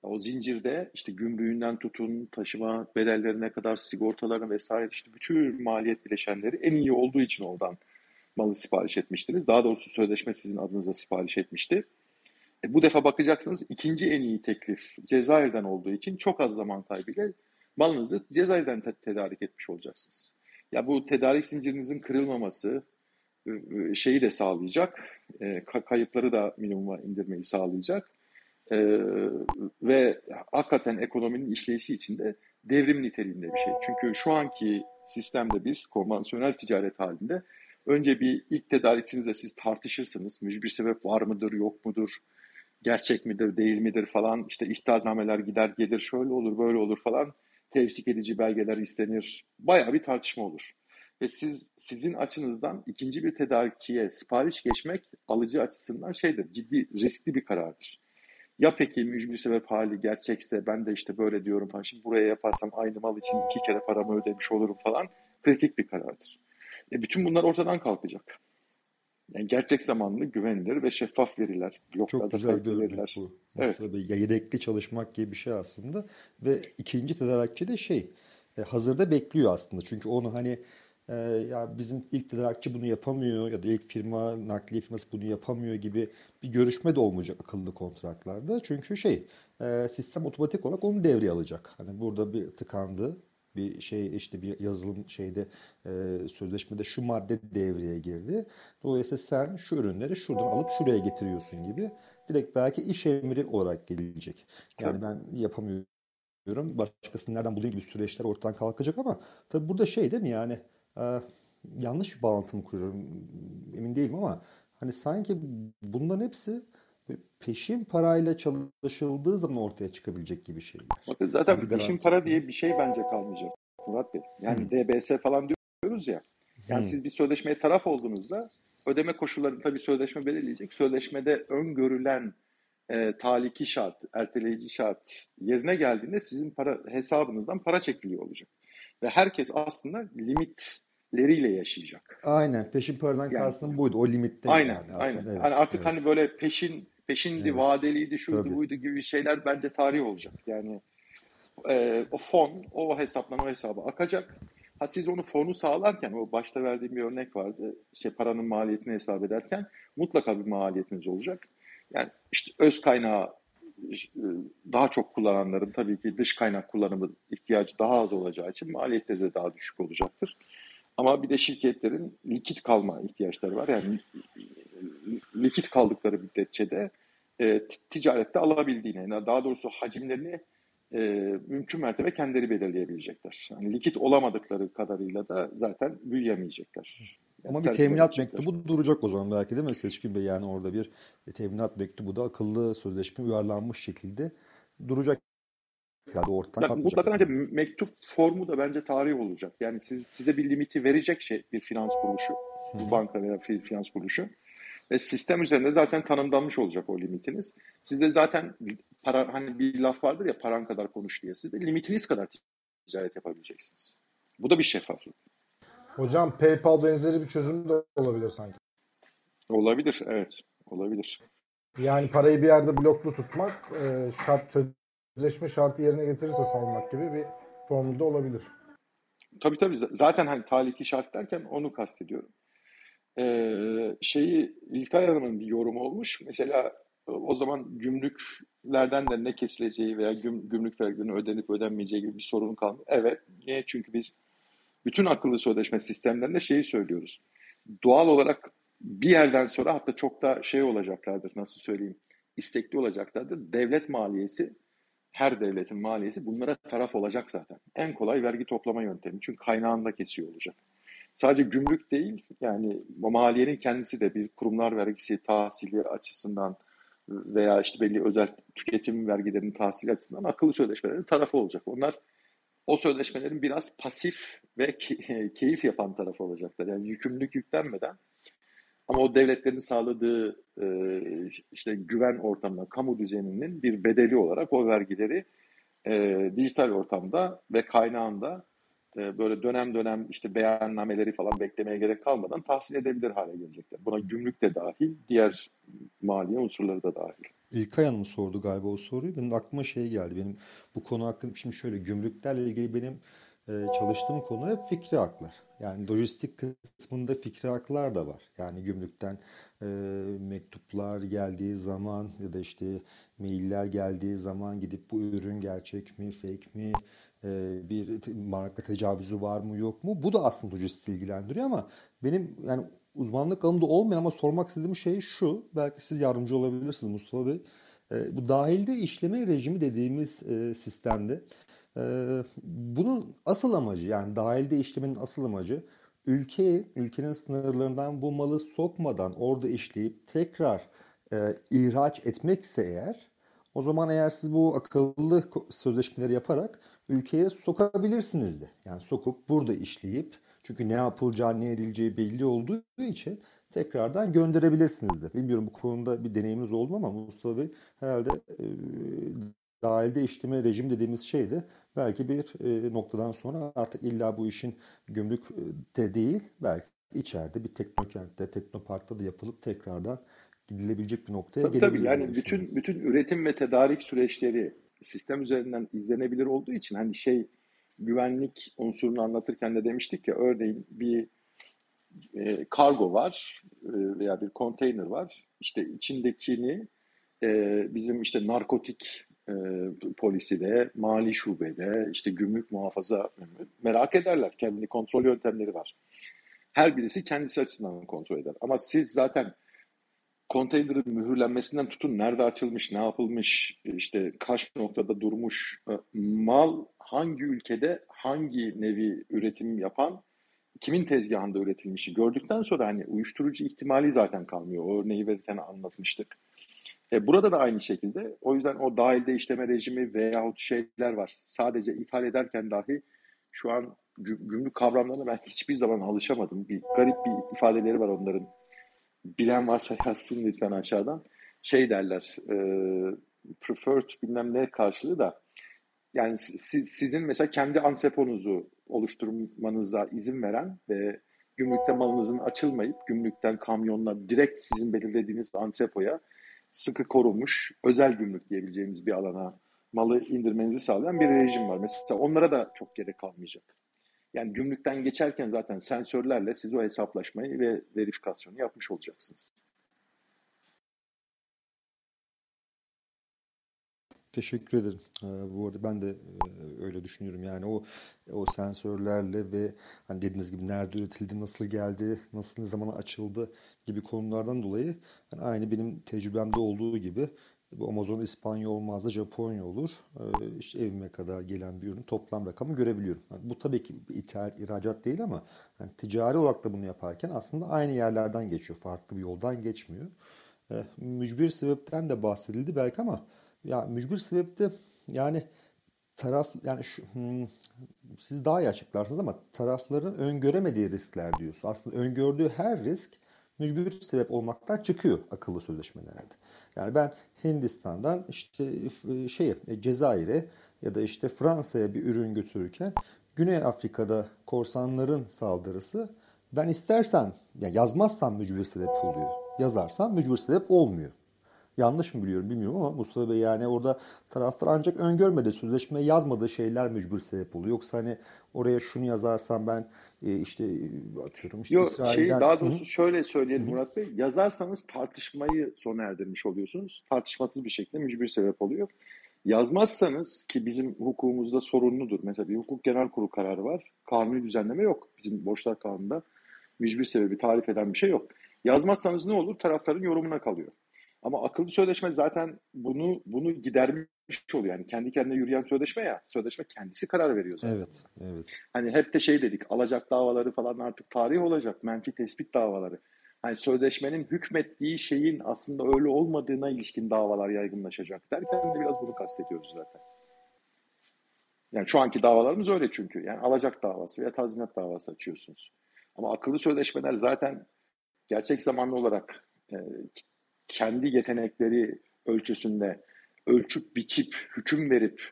o zincirde işte gümrüğünden tutun, taşıma bedellerine kadar sigortalarına vesaire işte bütün maliyet bileşenleri en iyi olduğu için oradan malı sipariş etmiştiniz. Daha doğrusu sözleşme sizin adınıza sipariş etmişti. E, bu defa bakacaksınız ikinci en iyi teklif Cezayir'den olduğu için çok az zaman kaybıyla malınızı Cezayir'den te- tedarik etmiş olacaksınız. Ya bu tedarik zincirinizin kırılmaması e, e, şeyi de sağlayacak, e, kayıpları da minimuma indirmeyi sağlayacak e, ve hakikaten ekonominin işleyişi içinde devrim niteliğinde bir şey. Çünkü şu anki sistemde biz konvansiyonel ticaret halinde Önce bir ilk tedarikçinizle siz tartışırsınız. Mücbir sebep var mıdır, yok mudur, gerçek midir, değil midir falan. İşte ihtarnameler gider gelir, şöyle olur, böyle olur falan. Tevsik edici belgeler istenir. Bayağı bir tartışma olur. Ve siz sizin açınızdan ikinci bir tedarikçiye sipariş geçmek alıcı açısından şeydir, ciddi riskli bir karardır. Ya peki mücbir sebep hali gerçekse ben de işte böyle diyorum falan. Şimdi buraya yaparsam aynı mal için iki kere paramı ödemiş olurum falan. Kritik bir karardır. E bütün bunlar ortadan kalkacak. Yani gerçek zamanlı, güvenilir ve şeffaf veriler. Çok güzel bir örnek bu. Evet. Bir yedekli çalışmak gibi bir şey aslında. Ve ikinci tedarikçi de şey, e, hazırda bekliyor aslında. Çünkü onu hani e, ya bizim ilk tedarikçi bunu yapamıyor ya da ilk firma, nakliye firması bunu yapamıyor gibi bir görüşme de olmayacak akıllı kontratlarda. Çünkü şey, e, sistem otomatik olarak onu devreye alacak. Hani burada bir tıkandı, bir şey işte bir yazılım şeyde e, sözleşmede şu madde devreye girdi. Dolayısıyla sen şu ürünleri şuradan alıp şuraya getiriyorsun gibi direkt belki iş emri olarak gelecek. Yani ben yapamıyorum. Başkasını nereden bulayım gibi süreçler ortadan kalkacak ama tabii burada şey değil mi yani e, yanlış bir bağlantı mı kuruyorum emin değilim ama hani sanki bunların hepsi peşin parayla çalışıldığı zaman ortaya çıkabilecek gibi şeyler. Bakın zaten yani peşin para diye bir şey bence kalmayacak Murat Bey. Yani hmm. DBS falan diyoruz ya. Yani hmm. siz bir sözleşmeye taraf olduğunuzda ödeme koşullarını tabii sözleşme belirleyecek. Sözleşmede öngörülen e, taliki şart, erteleyici şart yerine geldiğinde sizin para hesabınızdan para çekiliyor olacak. Ve herkes aslında limitleriyle yaşayacak. Aynen. Peşin paradan yani, kastım buydu. O limitte. Aynen. Yani aslında, aynen. Evet, hani artık evet. hani böyle peşin peşindi, evet. vadeliydi, şuydu, Tabii. buydu gibi şeyler bence tarih olacak. Yani e, o fon o hesaptan o hesaba akacak. Ha siz onu fonu sağlarken o başta verdiğim bir örnek vardı. İşte paranın maliyetini hesap ederken mutlaka bir maliyetiniz olacak. Yani işte öz kaynağı e, daha çok kullananların tabii ki dış kaynak kullanımı ihtiyacı daha az olacağı için maliyetleri de daha düşük olacaktır. Ama bir de şirketlerin likit kalma ihtiyaçları var. Yani likit kaldıkları müddetçe de e, ticarette alabildiğine, daha doğrusu hacimlerini e, mümkün mertebe kendileri belirleyebilecekler. Yani likit olamadıkları kadarıyla da zaten büyüyemeyecekler. Yani Ama bir teminat mektubu duracak o zaman belki değil mi Seçkin Bey? Yani orada bir teminat mektubu da akıllı sözleşme uyarlanmış şekilde duracak. Yani ortadan mutlaka bence mektup formu da bence tarih olacak. Yani siz, size bir limiti verecek şey bir finans kuruluşu, bir banka veya finans kuruluşu. Ve sistem üzerinde zaten tanımlanmış olacak o limitiniz. Sizde zaten para hani bir laf vardır ya paran kadar konuş diye. Siz de limitiniz kadar ticaret yapabileceksiniz. Bu da bir şeffaflık. Hocam PayPal benzeri bir çözüm de olabilir sanki. Olabilir, evet. Olabilir. Yani parayı bir yerde bloklu tutmak, e, şart sözleşme şartı yerine getirirse salmak gibi bir formülde olabilir. Tabii tabii. Zaten hani taliki şart derken onu kastediyorum. Ee, şeyi İlkay Hanım'ın bir yorumu olmuş. Mesela o zaman gümrüklerden de ne kesileceği veya güm, gümrük vergilerinin ödenip ödenmeyeceği gibi bir sorun kalmıyor. Evet. Niye? Çünkü biz bütün akıllı sözleşme sistemlerinde şeyi söylüyoruz. Doğal olarak bir yerden sonra hatta çok da şey olacaklardır nasıl söyleyeyim istekli olacaklardır. Devlet maliyesi her devletin maliyesi bunlara taraf olacak zaten. En kolay vergi toplama yöntemi. Çünkü kaynağında kesiyor olacak. Sadece gümrük değil yani maliyenin kendisi de bir kurumlar vergisi tahsili açısından veya işte belli özel tüketim vergilerinin tahsili açısından akıllı sözleşmelerin tarafı olacak. Onlar o sözleşmelerin biraz pasif ve keyif yapan tarafı olacaklar. Yani yükümlülük yüklenmeden ama o devletlerin sağladığı e, işte güven ortamına, kamu düzeninin bir bedeli olarak o vergileri e, dijital ortamda ve kaynağında e, böyle dönem dönem işte beyannameleri falan beklemeye gerek kalmadan tahsil edebilir hale gelecekler. Buna gümrük de dahil, diğer maliye unsurları da dahil. İlkay Hanım sordu galiba o soruyu. Benim aklıma şey geldi. Benim bu konu hakkında şimdi şöyle gümrüklerle ilgili benim e, çalıştığım konu hep fikri haklar. Yani lojistik kısmında fikri haklar da var. Yani gümrükten e, mektuplar geldiği zaman ya da işte mailler geldiği zaman gidip bu ürün gerçek mi, fake mi, bir marka tecavüzü var mı yok mu? Bu da aslında lojistik ilgilendiriyor ama benim yani uzmanlık alanımda olmayan ama sormak istediğim şey şu. Belki siz yardımcı olabilirsiniz Mustafa Bey. E, bu dahilde işleme rejimi dediğimiz e, sistemde e, bunun asıl amacı yani dahilde işlemenin asıl amacı ülkeye, ülkenin sınırlarından bu malı sokmadan orada işleyip tekrar e, ihraç etmekse eğer o zaman eğer siz bu akıllı sözleşmeleri yaparak ülkeye sokabilirsiniz de. Yani sokup burada işleyip çünkü ne yapılacağı ne edileceği belli olduğu için tekrardan gönderebilirsiniz de. Bilmiyorum bu konuda bir deneyiminiz oldu ama Mustafa Bey herhalde e, dahilde işleme rejim dediğimiz şey de belki bir e, noktadan sonra artık illa bu işin gümrükte değil belki içeride bir teknokentte, teknoparkta da yapılıp tekrardan gidilebilecek bir noktaya tabii, gelebilir. Tabii yani bütün bütün üretim ve tedarik süreçleri sistem üzerinden izlenebilir olduğu için hani şey güvenlik unsurunu anlatırken de demiştik ya örneğin bir e, kargo var e, veya bir konteyner var. İşte içindekini e, bizim işte narkotik e, polisi de, mali şubede, işte gümrük muhafaza merak ederler. Kendi kontrol yöntemleri var. Her birisi kendisi açısından kontrol eder. Ama siz zaten konteynerin mühürlenmesinden tutun nerede açılmış, ne yapılmış, işte kaç noktada durmuş, e, mal hangi ülkede hangi nevi üretim yapan, kimin tezgahında üretilmişi gördükten sonra hani uyuşturucu ihtimali zaten kalmıyor. O örneği verirken anlatmıştık. E, burada da aynı şekilde. O yüzden o dahilde işleme rejimi veyahut şeyler var. Sadece ithal ederken dahi şu an gümrük kavramlarına ben hiçbir zaman alışamadım. Bir garip bir ifadeleri var onların bilen varsa yazsın lütfen aşağıdan. Şey derler, e, preferred bilmem ne karşılığı da yani siz, sizin mesela kendi antreponuzu oluşturmanıza izin veren ve gümrükte malınızın açılmayıp gümrükten kamyonla direkt sizin belirlediğiniz antrepoya sıkı korunmuş özel gümrük diyebileceğimiz bir alana malı indirmenizi sağlayan bir rejim var. Mesela onlara da çok gerek kalmayacak. Yani gümrükten geçerken zaten sensörlerle siz o hesaplaşmayı ve verifikasyonu yapmış olacaksınız. Teşekkür ederim. Ee, bu arada ben de e, öyle düşünüyorum. Yani o o sensörlerle ve hani dediğiniz gibi nerede üretildi, nasıl geldi, nasıl ne zaman açıldı gibi konulardan dolayı yani aynı benim tecrübemde olduğu gibi bu Amazon İspanya olmaz da Japonya olur. Ee, evime kadar gelen bir ürün toplam rakamı görebiliyorum. Bu tabii ki ithal, ihracat değil ama yani ticari olarak da bunu yaparken aslında aynı yerlerden geçiyor. Farklı bir yoldan geçmiyor. Ee, mücbir sebepten de bahsedildi belki ama ya mücbir sebepte yani taraf yani şu, hmm, siz daha iyi açıklarsınız ama tarafların öngöremediği riskler diyorsun. Aslında öngördüğü her risk mücbir sebep olmaktan çıkıyor akıllı sözleşmelerde. Yani ben Hindistan'dan işte şey Cezayir'e ya da işte Fransa'ya bir ürün götürürken Güney Afrika'da korsanların saldırısı ben istersen yani yazmazsam mücbir sebep oluyor. Yazarsam mücbir sebep olmuyor. Yanlış mı biliyorum bilmiyorum ama Mustafa Bey yani orada taraftar ancak öngörmedi sözleşmeye yazmadığı şeyler mecbur sebep oluyor. Yoksa hani oraya şunu yazarsam ben e, işte atıyorum işte Yok, İsrail'den... Şey, daha doğrusu Hı? şöyle söyleyelim Hı? Murat Bey. Yazarsanız tartışmayı sona erdirmiş oluyorsunuz. Tartışmasız bir şekilde mücbir sebep oluyor. Yazmazsanız ki bizim hukukumuzda sorunludur. Mesela bir hukuk genel kurulu kararı var. Kanuni düzenleme yok. Bizim borçlar kanununda mücbir sebebi tarif eden bir şey yok. Yazmazsanız ne olur? Tarafların yorumuna kalıyor. Ama akıllı sözleşme zaten bunu bunu gidermiş oluyor. Yani kendi kendine yürüyen sözleşme ya. Sözleşme kendisi karar veriyor zaten. Evet, evet. Hani hep de şey dedik. Alacak davaları falan artık tarih olacak. Menfi tespit davaları. Hani sözleşmenin hükmettiği şeyin aslında öyle olmadığına ilişkin davalar yaygınlaşacak derken de biraz bunu kastediyoruz zaten. Yani şu anki davalarımız öyle çünkü. Yani alacak davası veya tazminat davası açıyorsunuz. Ama akıllı sözleşmeler zaten gerçek zamanlı olarak e, kendi yetenekleri ölçüsünde ölçüp biçip hüküm verip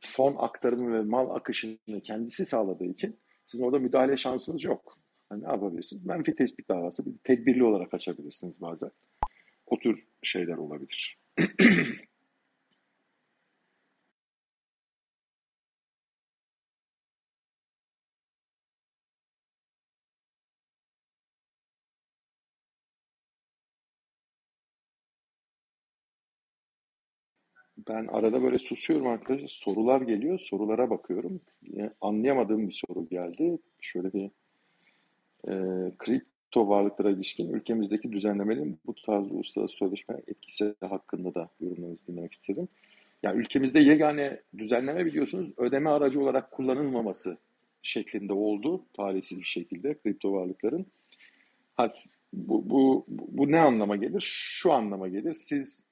fon aktarımı ve mal akışını kendisi sağladığı için sizin orada müdahale şansınız yok. Yani ne yapabilirsiniz? Menfi tespit davası bir tedbirli olarak açabilirsiniz bazen. O tür şeyler olabilir. [clears throat] Ben arada böyle susuyorum arkadaşlar. Sorular geliyor. Sorulara bakıyorum. Yani anlayamadığım bir soru geldi. Şöyle bir e, kripto varlıklara ilişkin ülkemizdeki düzenlemenin bu tarz uluslararası sözleşme etkisi hakkında da yorumlarınızı dinlemek istedim. Yani ülkemizde yegane düzenleme biliyorsunuz ödeme aracı olarak kullanılmaması şeklinde oldu. Tarihsiz bir şekilde kripto varlıkların. Bu, bu, bu ne anlama gelir? Şu anlama gelir. Siz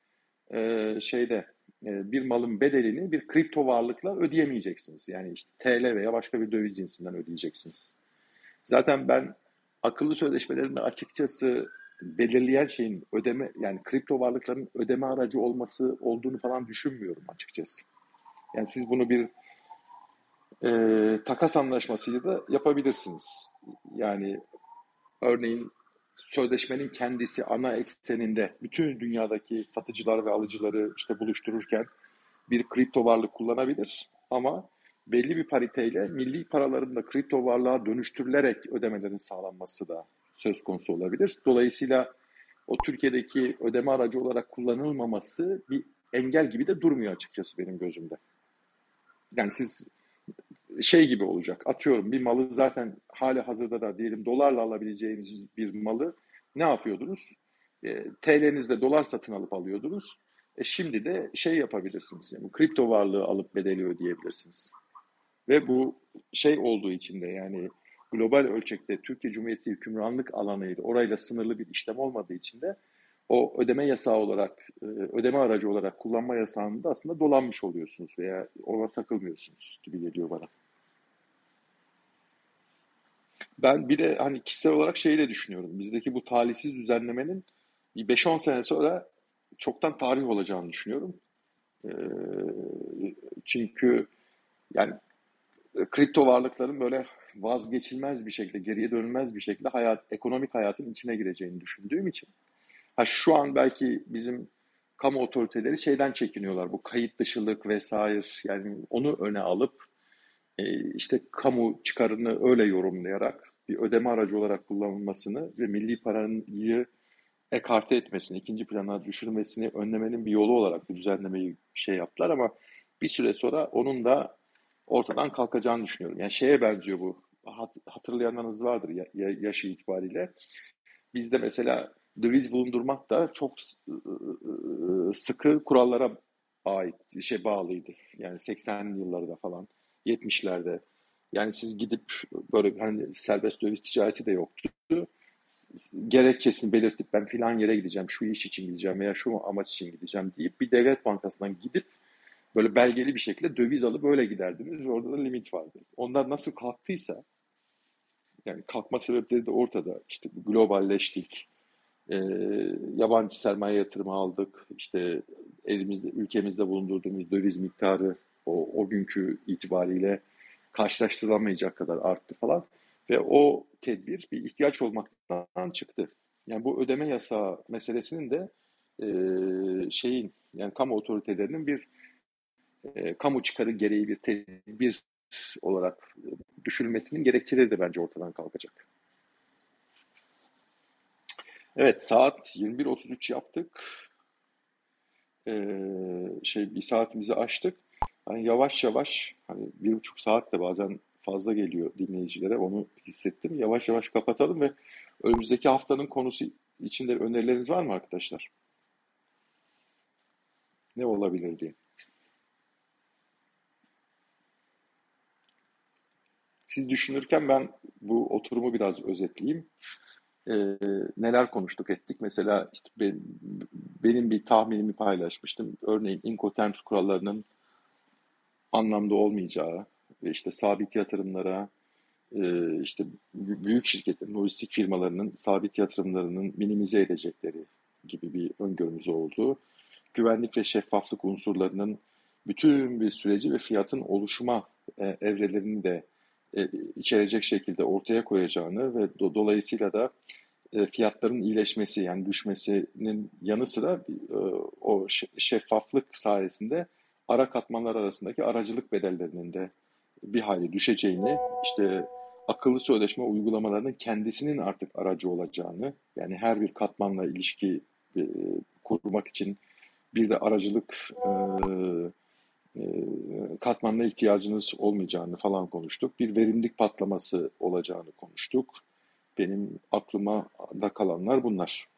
e, şeyde bir malın bedelini bir kripto varlıkla ödeyemeyeceksiniz. Yani işte TL veya başka bir döviz cinsinden ödeyeceksiniz. Zaten ben akıllı sözleşmelerinde açıkçası belirleyen şeyin ödeme yani kripto varlıkların ödeme aracı olması olduğunu falan düşünmüyorum açıkçası. Yani siz bunu bir e, takas anlaşmasıyla da yapabilirsiniz. Yani örneğin sözleşmenin kendisi ana ekseninde bütün dünyadaki satıcılar ve alıcıları işte buluştururken bir kripto varlık kullanabilir ama belli bir pariteyle milli paraların da kripto varlığa dönüştürülerek ödemelerin sağlanması da söz konusu olabilir. Dolayısıyla o Türkiye'deki ödeme aracı olarak kullanılmaması bir engel gibi de durmuyor açıkçası benim gözümde. Yani siz şey gibi olacak. Atıyorum bir malı zaten hali hazırda da diyelim dolarla alabileceğimiz bir malı ne yapıyordunuz? E, TL'nizde dolar satın alıp alıyordunuz. E şimdi de şey yapabilirsiniz. Yani kripto varlığı alıp bedeli ödeyebilirsiniz. Ve bu şey olduğu için de yani global ölçekte Türkiye Cumhuriyeti hükümranlık alanıydı. Orayla sınırlı bir işlem olmadığı için de o ödeme yasağı olarak, e, ödeme aracı olarak kullanma yasağında aslında dolanmış oluyorsunuz veya ona takılmıyorsunuz gibi geliyor bana. Ben bir de hani kişisel olarak şeyi de düşünüyorum. Bizdeki bu talihsiz düzenlemenin bir 5-10 sene sonra çoktan tarih olacağını düşünüyorum. Ee, çünkü yani kripto varlıkların böyle vazgeçilmez bir şekilde, geriye dönülmez bir şekilde hayat, ekonomik hayatın içine gireceğini düşündüğüm için. Ha şu an belki bizim kamu otoriteleri şeyden çekiniyorlar. Bu kayıt dışılık vesaire yani onu öne alıp e, işte kamu çıkarını öyle yorumlayarak bir ödeme aracı olarak kullanılmasını ve milli parayı ekarte etmesini, ikinci plana düşürmesini önlemenin bir yolu olarak bir düzenlemeyi şey yaptılar ama bir süre sonra onun da ortadan kalkacağını düşünüyorum. Yani şeye benziyor bu. Hatırlayanlarınız vardır yaşı itibariyle. Bizde mesela döviz bulundurmak da çok sıkı kurallara ait şey bağlıydı. Yani 80'li yıllarda falan, 70'lerde. Yani siz gidip böyle hani serbest döviz ticareti de yoktu. Gerekçesini belirtip ben filan yere gideceğim, şu iş için gideceğim veya şu amaç için gideceğim deyip bir devlet bankasından gidip böyle belgeli bir şekilde döviz alıp böyle giderdiniz ve orada da limit vardı. Onlar nasıl kalktıysa yani kalkma sebepleri de ortada. İşte globalleştik, e, yabancı sermaye yatırımı aldık, işte elimizde, ülkemizde bulundurduğumuz döviz miktarı o, o günkü itibariyle karşılaştırılamayacak kadar arttı falan. Ve o tedbir bir ihtiyaç olmaktan çıktı. Yani bu ödeme yasağı meselesinin de e, şeyin yani kamu otoritelerinin bir e, kamu çıkarı gereği bir tedbir olarak düşünülmesinin gerekçeleri de bence ortadan kalkacak. Evet saat 21.33 yaptık. Ee, şey bir saatimizi açtık. Hani yavaş yavaş hani bir buçuk saat de bazen fazla geliyor dinleyicilere onu hissettim. Yavaş yavaş kapatalım ve önümüzdeki haftanın konusu içinde önerileriniz var mı arkadaşlar? Ne olabilir diye. Siz düşünürken ben bu oturumu biraz özetleyeyim. Ee, neler konuştuk ettik. Mesela işte ben, benim bir tahminimi paylaşmıştım. Örneğin Incoterms kurallarının anlamda olmayacağı işte sabit yatırımlara e, işte büyük şirketlerin, lojistik firmalarının sabit yatırımlarının minimize edecekleri gibi bir öngörümüz oldu. Güvenlik ve şeffaflık unsurlarının bütün bir süreci ve fiyatın oluşma e, evrelerini de e, içerecek şekilde ortaya koyacağını ve do, dolayısıyla da fiyatların iyileşmesi yani düşmesinin yanı sıra o şeffaflık sayesinde ara katmanlar arasındaki aracılık bedellerinin de bir hayli düşeceğini, işte akıllı sözleşme uygulamalarının kendisinin artık aracı olacağını, yani her bir katmanla ilişki e, kurmak için bir de aracılık e, e, katmanına ihtiyacınız olmayacağını falan konuştuk. Bir verimlilik patlaması olacağını konuştuk. Benim aklıma da kalanlar bunlar.